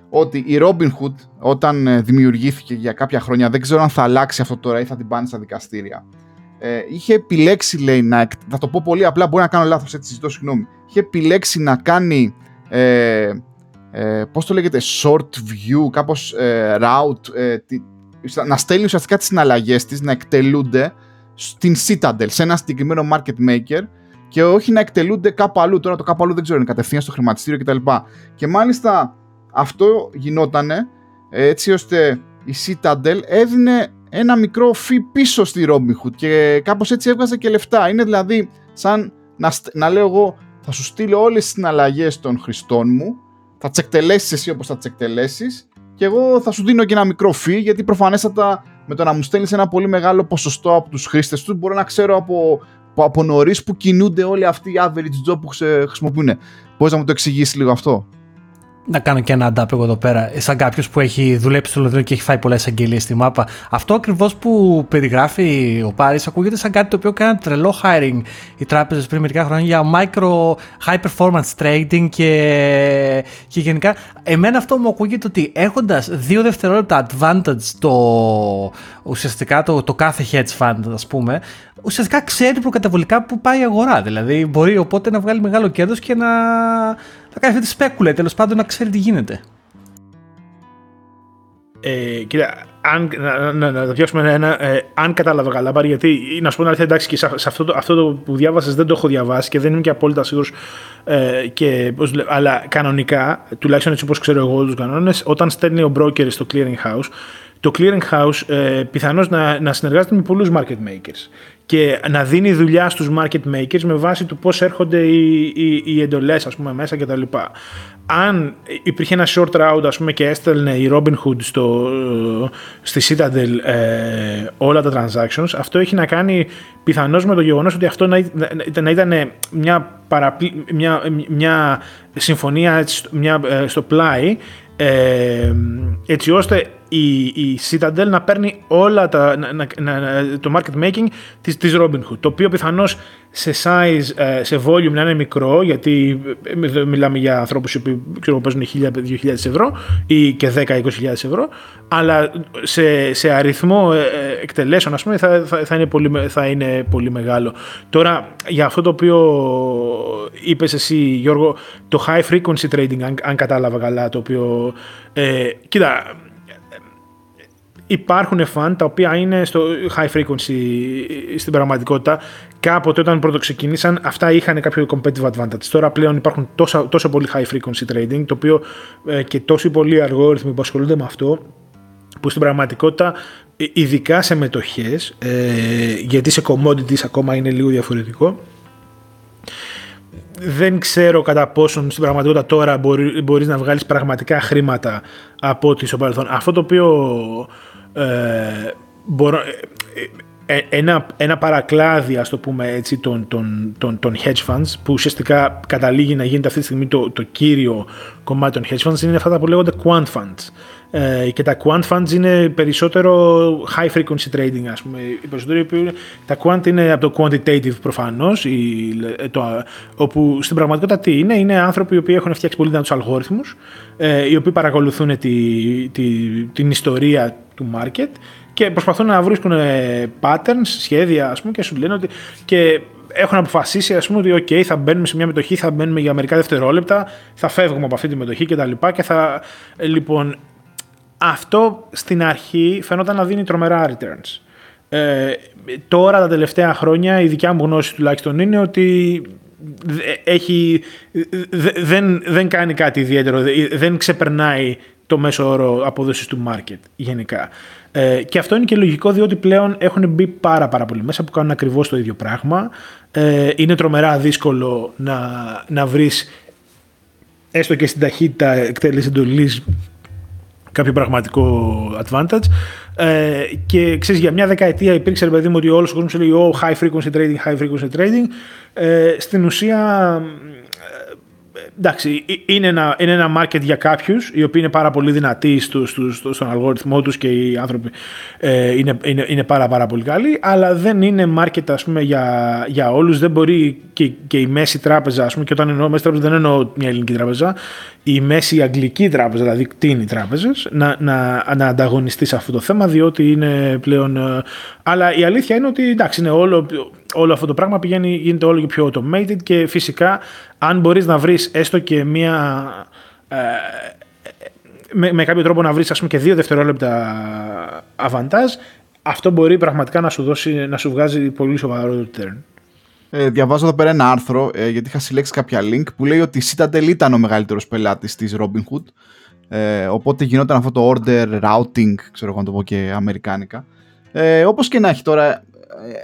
Ότι η Robinhood όταν ε, δημιουργήθηκε για κάποια χρόνια, δεν ξέρω αν θα αλλάξει αυτό τώρα ή θα την πάνε στα δικαστήρια ε, είχε επιλέξει, λέει, να, θα το πω πολύ απλά, μπορεί να κάνω λάθος, έτσι ζητώ συγγνώμη. Είχε επιλέξει να κάνει, ε, ε, πώς το λέγεται, short view, κάπως ε, route, ε, να στέλνει ουσιαστικά τις συναλλαγές της, να εκτελούνται στην Citadel, σε ένα συγκεκριμένο market maker και όχι να εκτελούνται κάπου αλλού. Τώρα το κάπου αλλού δεν ξέρω, είναι κατευθείαν στο χρηματιστήριο κτλ. Και μάλιστα αυτό γινότανε έτσι ώστε η Citadel έδινε ένα μικρό φι πίσω στη Robinhood και κάπως έτσι έβγαζε και λεφτά. Είναι δηλαδή σαν να, να λέω εγώ θα σου στείλω όλες τις συναλλαγές των χρηστών μου, θα τις εκτελέσεις εσύ όπως θα τις εκτελέσεις και εγώ θα σου δίνω και ένα μικρό φι γιατί προφανέστατα με το να μου στέλνεις ένα πολύ μεγάλο ποσοστό από τους χρήστες τους μπορώ να ξέρω από, από, από νωρίς που κινούνται όλοι αυτοί οι average job που χρησιμοποιούν. Μπορείς να μου το εξηγήσεις λίγο αυτό;
Να κάνω και ένα αντάπ εγώ εδώ πέρα, σαν κάποιος που έχει δουλέψει στο Λονδίνο και έχει φάει πολλές αγγελίες στη μάπα. Αυτό ακριβώς που περιγράφει ο Πάρης ακούγεται σαν κάτι το οποίο κάνει τρελό hiring οι τράπεζες πριν μερικά χρόνια για micro high performance trading και, και γενικά. Εμένα αυτό μου ακούγεται ότι έχοντας δύο δευτερόλεπτα advantage το, ουσιαστικά το, το κάθε hedge fund, ας πούμε, ουσιαστικά ξέρει προκαταβολικά που πάει η αγορά. Δηλαδή μπορεί οπότε να βγάλει μεγάλο κέρδος και να θα κάνει αυτή τη σπέκουλα, τέλος πάντων να ξέρει τι γίνεται.
Ε, κοίτα, αν, να, να, να, πιάσουμε ένα, ε, αν κατάλαβα καλά, πάρει, γιατί να σου πω να εντάξει και σε, αυτό, το, αυτό το που διάβασες δεν το έχω διαβάσει και δεν είμαι και απόλυτα σίγουρος. Ε, και, αλλά κανονικά, τουλάχιστον έτσι όπως ξέρω εγώ τους κανόνες, όταν στέλνει ο broker στο clearing house, το clearing house ε, πιθανώς να, να συνεργάζεται με πολλούς market makers και να δίνει δουλειά στους market makers με βάση του πώς έρχονται οι, οι, οι εντολές ας πούμε μέσα κτλ. Αν υπήρχε ένα short route ας πούμε και έστελνε η Robinhood στο, στη Citadel ε, όλα τα transactions αυτό έχει να κάνει πιθανώς με το γεγονός ότι αυτό να, να, να ήταν μια, παραπλή, μια, μια συμφωνία μια, ε, στο πλάι ε, έτσι ώστε η, η Citadel να παίρνει όλα τα, να, να, το market making της, της Robinhood, το οποίο πιθανώς σε size, ε, σε volume να είναι μικρό, γιατί ε, μιλάμε για ανθρώπους που ξέρω, παίζουν 1.000-2.000 ευρώ ή και 10-20.000 ευρώ, αλλά σε, σε αριθμό ε, εκτελέσεων ας πούμε, θα, θα, θα, είναι πολύ, θα είναι πολύ μεγάλο. Τώρα, για αυτό το οποίο είπες εσύ Γιώργο, το high frequency trading, αν, αν κατάλαβα καλά, το οποίο, ε, κοίτα, υπάρχουν φαν τα οποία είναι στο high frequency στην πραγματικότητα. Κάποτε όταν πρώτο ξεκίνησαν αυτά είχαν κάποιο competitive advantage. Τώρα πλέον υπάρχουν τόσο, τόσο πολύ high frequency trading το οποίο ε, και τόσοι πολλοί αργόριθμοι που ασχολούνται με αυτό που στην πραγματικότητα ε, ειδικά σε μετοχές ε, γιατί σε commodities ακόμα είναι λίγο διαφορετικό δεν ξέρω κατά πόσον στην πραγματικότητα τώρα μπορεί, μπορείς να βγάλεις πραγματικά χρήματα από ό,τι στο παρελθόν. Αυτό το οποίο ε, μπορώ, ε, ε, ένα, ένα παρακλάδι, ας το πούμε έτσι, των, των, των, των hedge funds, που ουσιαστικά καταλήγει να γίνεται αυτή τη στιγμή το, το κύριο κομμάτι των hedge funds, είναι αυτά που λέγονται quant funds. Ε, και τα quant funds είναι περισσότερο high frequency trading, ας πούμε. Οι περισσότεροι, τα quant είναι από το quantitative προφανώς, το, όπου στην πραγματικότητα τι είναι, είναι άνθρωποι οι οποίοι έχουν φτιάξει πολύ δυνατούς αλγόριθμους, ε, οι οποίοι παρακολουθούν τη, τη, την ιστορία του market και προσπαθούν να βρίσκουν patterns, σχέδια ας πούμε και σου λένε ότι και έχουν αποφασίσει ας πούμε ότι ok θα μπαίνουμε σε μια μετοχή, θα μπαίνουμε για μερικά δευτερόλεπτα, θα φεύγουμε από αυτή τη μετοχή και τα λοιπά και θα λοιπόν αυτό στην αρχή φαινόταν να δίνει τρομερά returns. Ε, τώρα τα τελευταία χρόνια η δικιά μου γνώση τουλάχιστον είναι ότι έχει, δεν, δεν κάνει κάτι ιδιαίτερο, δεν ξεπερνάει το μέσο όρο απόδοσης του market γενικά. Ε, και αυτό είναι και λογικό διότι πλέον έχουν μπει πάρα, πάρα πολύ μέσα που κάνουν ακριβώς το ίδιο πράγμα. Ε, είναι τρομερά δύσκολο να, να βρεις έστω και στην ταχύτητα εκτέλεσης εντολής κάποιο πραγματικό advantage. Ε, και ξέρεις, για μια δεκαετία υπήρξε ρε παιδί μου ότι όλος ο κόσμος λέει oh, high frequency trading, high frequency trading. Ε, στην ουσία εντάξει, είναι ένα, είναι ένα market για κάποιους, οι οποίοι είναι πάρα πολύ δυνατοί στο, στο, στο, στον αλγόριθμό τους και οι άνθρωποι ε, είναι, είναι, είναι πάρα, πάρα πολύ καλοί, αλλά δεν είναι market ας πούμε, για, για όλους. Δεν μπορεί και, και η μέση τράπεζα, ας πούμε, και όταν εννοώ μέση τράπεζα, δεν εννοώ μια ελληνική τράπεζα, η μέση αγγλική τράπεζα, δηλαδή κτίνη τράπεζες, να, να, να ανταγωνιστεί σε αυτό το θέμα, διότι είναι πλέον. Ε, αλλά η αλήθεια είναι ότι εντάξει, είναι όλο όλο αυτό το πράγμα πηγαίνει, γίνεται όλο και πιο automated και φυσικά αν μπορείς να βρεις έστω και μία... Ε, με, με κάποιο τρόπο να βρεις ας πούμε και δύο δευτερόλεπτα αβαντάζ, αυτό μπορεί πραγματικά να σου, δώσει, να σου βγάζει πολύ σοβαρό return.
Ε, διαβάζω εδώ πέρα ένα άρθρο, ε, γιατί είχα συλλέξει κάποια link, που λέει ότι η Citadel ήταν ο μεγαλύτερος πελάτης της Robinhood, ε, οπότε γινόταν αυτό το order routing, ξέρω εγώ να το πω και αμερικάνικα. Ε, όπως και να έχει τώρα,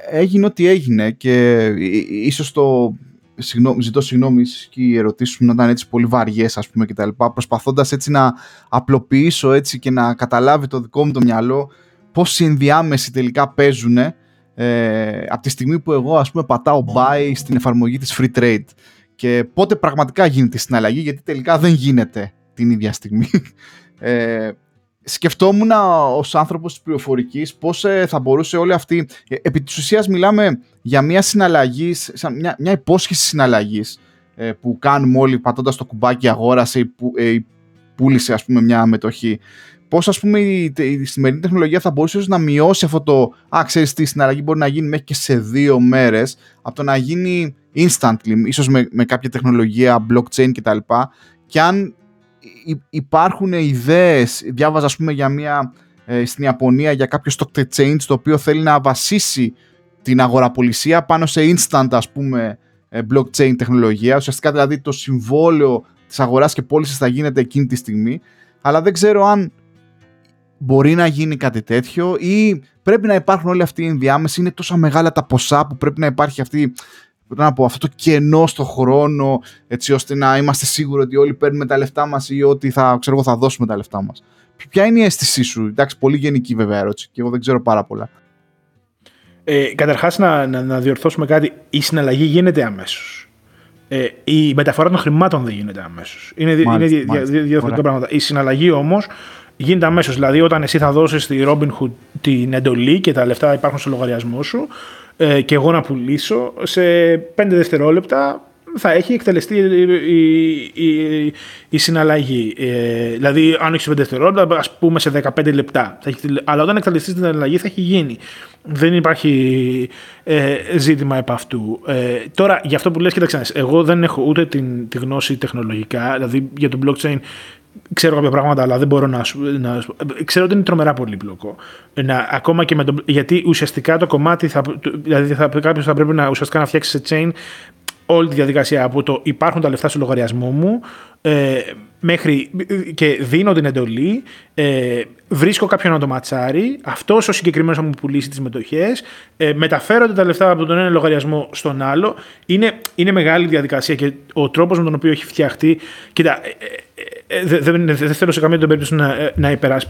έγινε ό,τι έγινε και ίσως το συγγνώμη, ζητώ συγγνώμη και οι ερωτήσεις μου να ήταν έτσι πολύ βαριές ας πούμε και τα λοιπά προσπαθώντας έτσι να απλοποιήσω έτσι και να καταλάβει το δικό μου το μυαλό πώς οι ενδιάμεσοι τελικά παίζουν ε, από τη στιγμή που εγώ ας πούμε πατάω buy στην εφαρμογή της free trade και πότε πραγματικά γίνεται η συναλλαγή γιατί τελικά δεν γίνεται την ίδια στιγμή. Ε, σκεφτόμουν ως άνθρωπος της πληροφορικής πώς ε, θα μπορούσε όλη αυτή... Ε, επί της ουσίας μιλάμε για μια συναλλαγή, μια, μια υπόσχεση συναλλαγής ε, που κάνουμε όλοι πατώντας το κουμπάκι αγόρασε ή, που, πούλησε ας πούμε μια μετοχή. Πώς ας πούμε η, η σημερινή τεχνολογία θα μπορούσε να μειώσει αυτό το «Α, ξέρεις τι, η συναλλαγή μπορεί να γίνει μέχρι και σε δύο μέρες» από το να γίνει instantly, ίσως με, με κάποια τεχνολογία blockchain κτλ. Και αν υπάρχουν ιδέες, διάβαζα ας πούμε για μια, ε, στην Ιαπωνία για κάποιο stock exchange το οποίο θέλει να βασίσει την αγοραπολισία πάνω σε instant ας πούμε ε, blockchain τεχνολογία, ουσιαστικά δηλαδή το συμβόλαιο της αγοράς και πώλησης θα γίνεται εκείνη τη στιγμή, αλλά δεν ξέρω αν μπορεί να γίνει κάτι τέτοιο ή πρέπει να υπάρχουν όλοι αυτοί οι ενδιάμεσοι, είναι τόσα μεγάλα τα ποσά που πρέπει να υπάρχει αυτή να πω, αυτό το κενό στο χρόνο έτσι ώστε να είμαστε σίγουροι ότι όλοι παίρνουμε τα λεφτά μας ή ότι θα, ξέρω, θα δώσουμε τα λεφτά μας. Ποια είναι η αίσθησή σου, εντάξει πολύ γενική βέβαια ερώτηση και εγώ δεν ξέρω πάρα πολλά.
Ε, καταρχάς να, να, να διορθώσουμε κάτι, η συναλλαγή γίνεται αμέσως. Ε, η μεταφορά των χρημάτων δεν γίνεται αμέσως. Είναι, είναι διαφορετικά πράγματα. Η συναλλαγή όμως γίνεται αμέσως. Δηλαδή, όταν εσύ θα δώσεις στη Robinhood την εντολή και τα λεφτά υπάρχουν στο λογαριασμό σου, ε, και εγώ να πουλήσω, σε 5 δευτερόλεπτα θα έχει εκτελεστεί η, η, η συναλλαγή. Ε, δηλαδή, αν έχεις 5 δευτερόλεπτα, ας πούμε σε 15 λεπτά. Θα έχει, αλλά όταν εκτελεστείς την συναλλαγή θα έχει γίνει. Δεν υπάρχει ε, ζήτημα επ' αυτού. Ε, τώρα, για αυτό που λες, κοίταξε, εγώ δεν έχω ούτε την, τη γνώση τεχνολογικά, δηλαδή για το blockchain ξέρω κάποια πράγματα, αλλά δεν μπορώ να, να ξέρω ότι είναι τρομερά πολύπλοκο. Να, ακόμα και με το, γιατί ουσιαστικά το κομμάτι, θα, δηλαδή θα, κάποιος θα πρέπει να, ουσιαστικά να φτιάξει σε chain όλη τη διαδικασία από το υπάρχουν τα λεφτά στο λογαριασμό μου ε, μέχρι και δίνω την εντολή, ε, βρίσκω κάποιον να το ματσάρει, αυτός ο συγκεκριμένος θα μου πουλήσει τις μετοχές, ε, μεταφέρονται τα λεφτά από τον ένα λογαριασμό στον άλλο. Είναι, είναι μεγάλη διαδικασία και ο τρόπος με τον οποίο έχει φτιαχτεί. Κοίτα, ε, ε, ε, δεν, δεν θέλω σε καμία περίπτωσης να, να, υπερασ,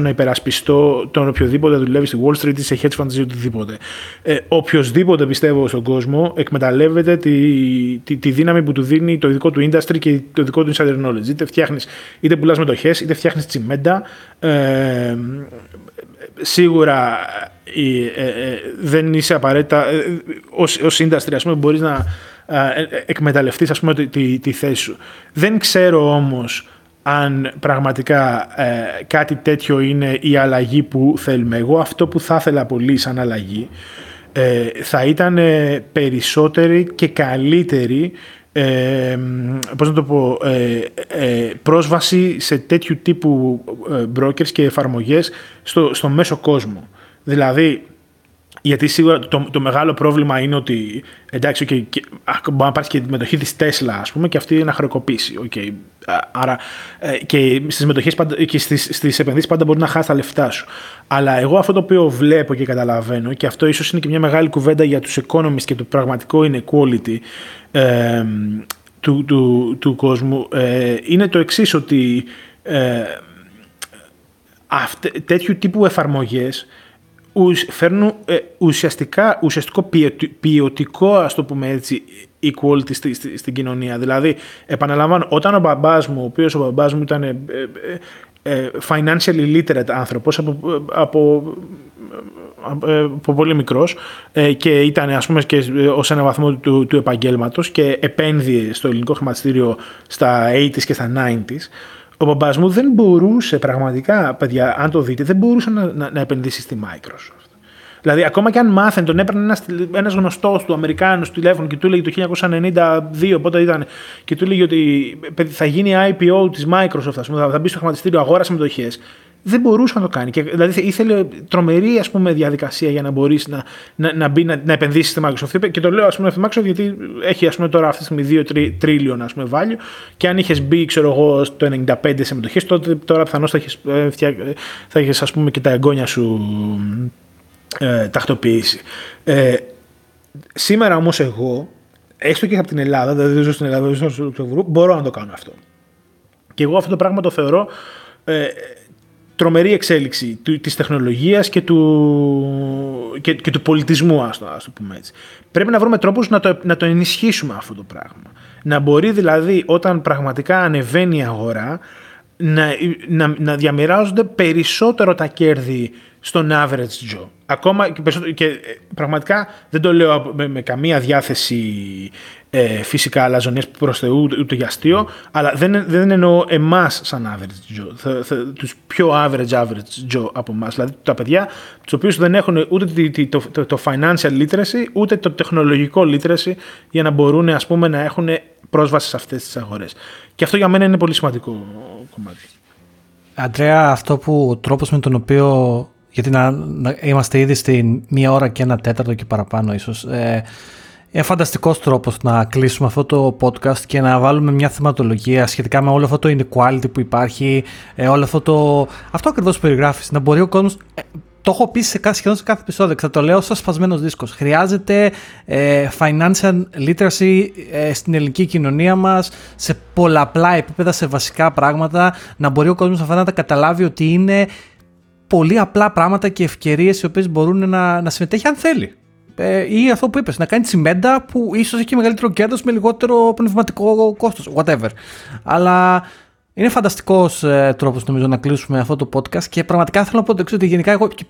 να υπερασπιστώ τον οποιοδήποτε δουλεύει στη Wall Street ή σε hedge funds ή οτιδήποτε. Ε, οποιοδήποτε πιστεύω στον κόσμο εκμεταλλεύεται τη, τη, τη, δύναμη που του δίνει το ειδικό του industry και το ειδικό του insider knowledge. Είτε φτιάχνεις, είτε πουλάς μετοχές, είτε φτιάχνεις τσιμέντα. Ε, σίγουρα ε, ε, δεν είσαι απαραίτητα. Ω industry, ας πούμε, μπορείς να ε, εκμεταλλευτείς ας πούμε τη, τη, θέση σου. Δεν ξέρω όμως αν πραγματικά ε, κάτι τέτοιο είναι η αλλαγή που θέλουμε. Εγώ αυτό που θα ήθελα πολύ σαν αλλαγή ε, θα ήταν περισσότερη και καλύτερη ε, πώς να το πω, πρόσβαση σε τέτοιου τύπου brokers και εφαρμογές στο, στο μέσο κόσμο. Δηλαδή, γιατί σίγουρα το, το μεγάλο πρόβλημα είναι ότι εντάξει, okay, και, μπορεί να υπάρχει και τη μετοχή της Τέσλα, ας πούμε, και αυτή είναι να χρεοκοπήσει. Okay. Άρα ε, και στις μετοχές και στις επενδύσεις πάντα μπορεί να χάσει τα λεφτά σου. Αλλά εγώ αυτό το οποίο βλέπω και καταλαβαίνω, και αυτό ίσως είναι και μια μεγάλη κουβέντα για τους economists και το πραγματικό inequality ε, του, του, του, κόσμου, ε, είναι το εξής ότι ε, αυτε, τέτοιου τύπου εφαρμογές φέρνουν ε, ουσιαστικά, ουσιαστικό ποιοτικό, ας το πούμε έτσι, equality στη, στη, στην κοινωνία. Δηλαδή, επαναλαμβάνω, όταν ο μπαμπάς μου, ο οποίος ο μπαμπάς μου ήταν ε, ε, ε financially literate άνθρωπος από, από, από πολύ μικρός και ήταν ας πούμε και ως ένα βαθμό του, του επαγγέλματος και επένδυε στο ελληνικό χρηματιστήριο στα 80s και στα 90s ο μπαμπάς μου δεν μπορούσε πραγματικά, παιδιά, αν το δείτε, δεν μπορούσε να, να, να επενδύσει στη Microsoft. Δηλαδή, ακόμα και αν μάθαινε, τον έπαιρνε ένας ένας γνωστός του Αμερικάνου στο τηλέφωνο και του έλεγε το 1992, πότε ήταν, και του έλεγε ότι θα γίνει IPO της Microsoft, ας πούμε, θα μπει στο χρηματιστήριο, αγόρασε μετοχέ δεν μπορούσε να το κάνει. Και, δηλαδή ήθελε τρομερή ας πούμε, διαδικασία για να μπορείς να, να, να, μπει, να, να επενδύσεις στη Microsoft. Και το λέω ας πούμε, στη Microsoft γιατί έχει ας πούμε, τώρα αυτή τη στιγμή 2 τρίλιον value και αν είχες μπει ξέρω εγώ, το 95 σε μετοχέ, τότε τώρα πιθανώς θα έχει ε, θα έχεις, ας πούμε, και τα εγγόνια σου ε, τακτοποιήσει. Ε, σήμερα όμως εγώ, έστω και από την Ελλάδα, δηλαδή δεν ζω στην Ελλάδα, δεν ζω στο Λουξεμβούργο, μπορώ να το κάνω αυτό. Και εγώ αυτό το πράγμα το θεωρώ ε, τρομερή εξέλιξη της τεχνολογίας και του, και, και του πολιτισμού, ας το, ας το πούμε έτσι. Πρέπει να βρούμε τρόπους να το, να το ενισχύσουμε αυτό το πράγμα. Να μπορεί δηλαδή όταν πραγματικά ανεβαίνει η αγορά να, να, να διαμοιράζονται περισσότερο τα κέρδη στον average Joe. Ακόμα και, και ε, πραγματικά δεν το λέω με, καμία διάθεση ε, φυσικά αλαζονίες προς Θεού ούτε για αστείο, αλλά δεν, δεν εννοώ εμάς σαν average Joe, θα, θα, τους πιο average average Joe από εμάς, δηλαδή τα παιδιά τους οποίους δεν έχουν ούτε το, το, το, financial literacy ούτε το τεχνολογικό literacy για να μπορούν ας πούμε να έχουν πρόσβαση σε αυτές τις αγορές. Και αυτό για μένα είναι πολύ σημαντικό κομμάτι.
Αντρέα, αυτό που ο τρόπος με τον οποίο γιατί να, να είμαστε ήδη στην μία ώρα και ένα τέταρτο και παραπάνω ίσως. Ε, είναι φανταστικός τρόπος να κλείσουμε αυτό το podcast και να βάλουμε μια θεματολογία σχετικά με όλο αυτό το inequality που υπάρχει, ε, όλο αυτό το... Αυτό ακριβώς που περιγράφεις, να μπορεί ο κόσμος... Ε, το έχω πει σε κάθε, σχεδόν σε κάθε επεισόδιο θα το λέω σαν σπασμένο δίσκος. Χρειάζεται ε, financial literacy ε, στην ελληνική κοινωνία μας σε πολλαπλά επίπεδα, σε βασικά πράγματα. Να μπορεί ο κόσμος αυτά να τα καταλάβει ότι είναι πολύ απλά πράγματα και ευκαιρίες οι οποίες μπορούν να, να συμμετέχει αν θέλει. Ε, ή αυτό που είπες, να κάνει τσιμέντα που ίσως έχει μεγαλύτερο κέρδος με λιγότερο πνευματικό κόστος. Whatever. Αλλά είναι φανταστικός ε, τρόπος νομίζω να κλείσουμε αυτό το podcast και πραγματικά θέλω να πω το εξής: Ότι γενικά εγώ. Και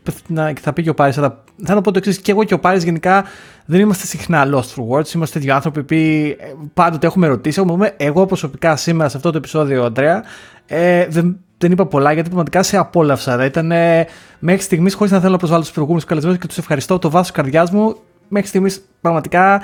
θα πει και ο Πάρης, αλλά θέλω να πω το εξής: Και εγώ και ο Πάρης γενικά δεν είμαστε συχνά lost for words. Είμαστε δύο άνθρωποι που ε, πάντοτε έχουμε ερωτήσει. Εγώ προσωπικά σήμερα σε αυτό το επεισόδιο, Αντρέα, ε, δεν, δεν είπα πολλά γιατί πραγματικά σε απόλαυσα. Ήταν μέχρι στιγμής, χωρίς να θέλω να προσβάλλω τους προηγούμενους καλεσμένους και τους ευχαριστώ το βάθος καρδιάς μου. Μέχρι στιγμής πραγματικά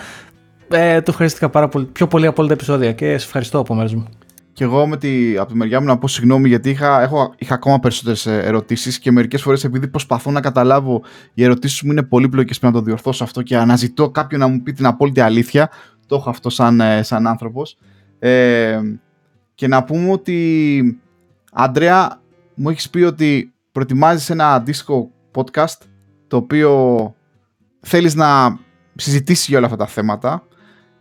ε, το ευχαριστήκα πάρα πολύ. Πιο πολύ από όλα τα επεισόδια και σε ευχαριστώ από μέρους μου.
Και εγώ με τη, από τη μεριά μου να πω συγγνώμη γιατί είχα, έχω, είχα ακόμα περισσότερες ερωτήσεις και μερικές φορές επειδή προσπαθώ να καταλάβω οι ερωτήσεις μου είναι πολύπλοκε πρέπει να το διορθώσω αυτό και αναζητώ κάποιον να μου πει την απόλυτη αλήθεια. Το έχω αυτό σαν, ε, σαν άνθρωπος. Ε, και να πούμε ότι Αντρέα, μου έχεις πει ότι προετοιμάζεις ένα αντίστοιχο podcast το οποίο θέλεις να συζητήσεις για όλα αυτά τα θέματα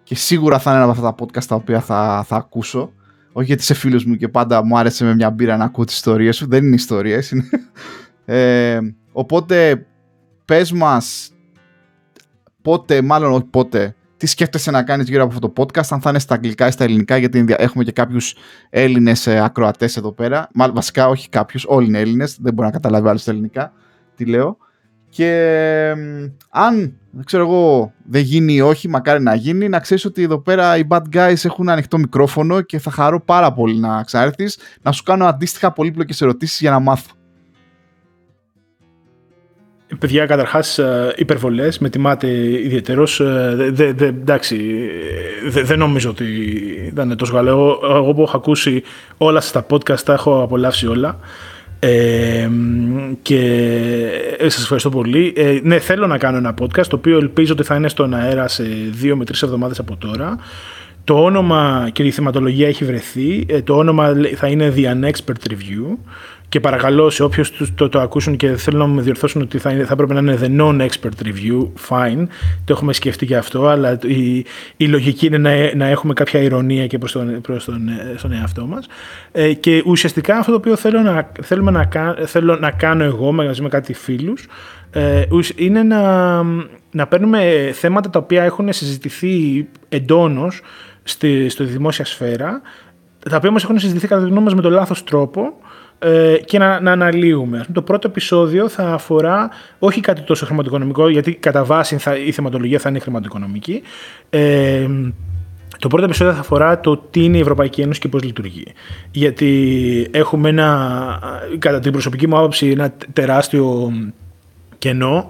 και σίγουρα θα είναι ένα από αυτά τα podcast τα οποία θα, θα ακούσω. Όχι γιατί είσαι φίλος μου και πάντα μου άρεσε με μια μπύρα να ακούω τις ιστορίες σου. Δεν είναι ιστορίες. Είναι... Ε, οπότε πες μας πότε, μάλλον όχι πότε, τι σκέφτεσαι να κάνεις γύρω από αυτό το podcast, αν θα είναι στα αγγλικά ή στα ελληνικά, γιατί έχουμε και κάποιους Έλληνες ε, ακροατές εδώ πέρα. Μάλλον βασικά όχι κάποιους, όλοι είναι Έλληνες, δεν μπορεί να καταλάβει άλλο στα ελληνικά τι λέω. Και αν, δεν ξέρω εγώ, δεν γίνει ή όχι, μακάρι να γίνει, να ξέρεις ότι εδώ πέρα οι bad guys έχουν ανοιχτό μικρόφωνο και θα χαρώ πάρα πολύ να ξανάρθεις, να σου κάνω αντίστοιχα πολύπλοκες ερωτήσεις για να μάθω.
Παιδιά, καταρχάς, ε, υπερβολές με τιμάτε ιδιαίτερω. Ε, εντάξει, δεν νομίζω ότι δεν είναι τόσο καλό. Εγώ, εγώ που έχω ακούσει όλα στα podcast τα έχω απολαύσει όλα. Ε, και σας ευχαριστώ πολύ. Ε, ναι, θέλω να κάνω ένα podcast το οποίο ελπίζω ότι θα είναι στον αέρα σε δύο με τρεις εβδομάδες από τώρα. Το όνομα και η θεματολογία έχει βρεθεί. Το όνομα θα είναι The Unexpert Review και παρακαλώ σε όποιους το, το, ακούσουν και θέλουν να με διορθώσουν ότι θα, είναι, θα πρέπει να είναι the non-expert review, fine, το έχουμε σκεφτεί και αυτό, αλλά η, η λογική είναι να, να έχουμε κάποια ηρωνία και προς τον, προς τον, στον εαυτό μας. Ε, και ουσιαστικά αυτό το οποίο θέλω να, θέλουμε να, θέλω να κάνω εγώ μαζί με κάτι φίλους, ε, είναι να, να παίρνουμε θέματα τα οποία έχουν συζητηθεί εντόνως στη, στη δημόσια σφαίρα, τα οποία όμως έχουν συζητηθεί κατά τη γνώμη μας με τον λάθος τρόπο ε, και να, να αναλύουμε. Το πρώτο επεισόδιο θα αφορά όχι κάτι τόσο χρηματοοικονομικό, γιατί κατά βάση θα, η θεματολογία θα είναι χρηματοοικονομική. Ε, το πρώτο επεισόδιο θα αφορά το τι είναι η Ευρωπαϊκή Ένωση και πώς λειτουργεί. Γιατί έχουμε ένα, κατά την προσωπική μου άποψη, ένα τεράστιο κενό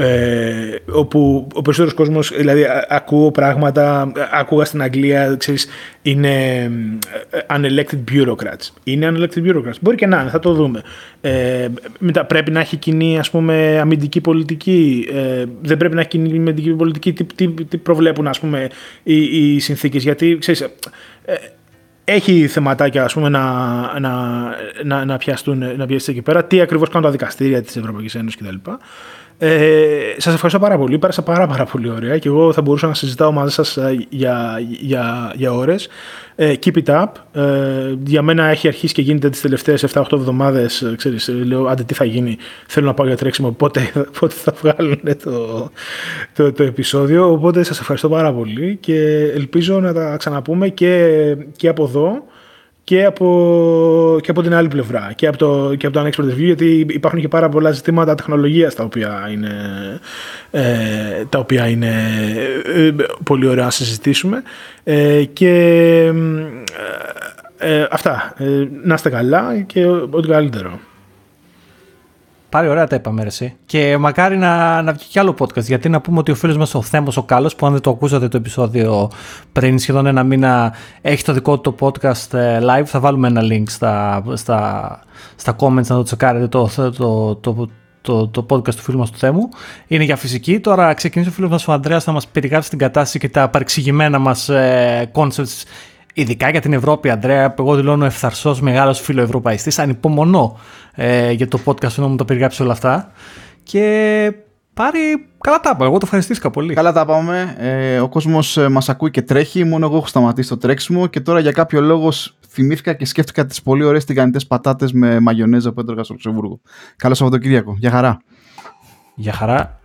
ε, όπου ο περισσότερος κόσμος, δηλαδή ακούω πράγματα, ακούγα στην Αγγλία, ξέρεις, είναι ε, unelected bureaucrats. Είναι unelected bureaucrats. Μπορεί και να είναι, θα το δούμε. Ε, μετά πρέπει να έχει κοινή, ας πούμε, αμυντική πολιτική. Ε, δεν πρέπει να έχει κοινή αμυντική πολιτική. Τι, τι, τι προβλέπουν, ας πούμε, οι, οι συνθήκες. Γιατί, ξέρεις, ε, έχει θεματάκια ας πούμε, να, να, να, να πιαστούν να πιαστούν εκεί πέρα. Τι ακριβώς κάνουν τα δικαστήρια της Ευρωπαϊκής Ένωσης κτλ. Ε, σας ευχαριστώ πάρα πολύ. Πέρασα πάρα, πάρα πολύ ωραία και εγώ θα μπορούσα να συζητάω μαζί σας ε, για, για, για ώρες. Ε, keep it up. Ε, για μένα έχει αρχίσει και γίνεται τις τελευταίες 7-8 εβδομάδες. Ε, ξέρεις, λέω, άντε τι θα γίνει. Θέλω να πάω για τρέξιμο. Πότε, πότε θα βγάλουν το, το, το, επεισόδιο. Οπότε σας ευχαριστώ πάρα πολύ και ελπίζω να τα ξαναπούμε και, και από εδώ και από, και από την άλλη πλευρά και από το, και από το Unexpert View γιατί υπάρχουν και πάρα πολλά ζητήματα τεχνολογίας τα οποία είναι, ε, τα οποία είναι ε, πολύ ωραία να συζητήσουμε ε, και ε, αυτά. να είστε καλά και ό,τι καλύτερο.
Πάλι ωραία τα είπαμε εσύ. Και μακάρι να, να βγει κι άλλο podcast. Γιατί να πούμε ότι ο φίλος μας ο Θέμος ο Κάλλο, που αν δεν το ακούσατε το επεισόδιο πριν σχεδόν ένα μήνα, έχει το δικό του το podcast ε, live. Θα βάλουμε ένα link στα, στα, στα comments να το τσεκάρετε το, το, το, το, το podcast του φίλου μας του Θέμου. Είναι για φυσική. Τώρα ξεκινήσει ο φίλος μας ο Ανδρέας να μας περιγράψει την κατάσταση και τα παρεξηγημένα μας ε, concepts ειδικά για την Ευρώπη, Αντρέα, εγώ δηλώνω ευθαρσός μεγάλος φιλοευρωπαϊστής. Ανυπομονώ ε, για το podcast να μου το περιγράψει όλα αυτά. Και πάρει. Καλά τα είπα. Εγώ το ευχαριστήθηκα πολύ.
Καλά τα πάμε. Ε, ο κόσμος ε, μας ακούει και τρέχει. Μόνο εγώ έχω σταματήσει το τρέξιμο και τώρα για κάποιο λόγο θυμήθηκα και σκέφτηκα τις πολύ ωραίες τηγανιτές πατάτες με μαγιονέζα που έτρωγα στο Λουξεμβούργο. Καλό Σαββατοκύριακο. Γεια χαρά.
Γεια χαρά.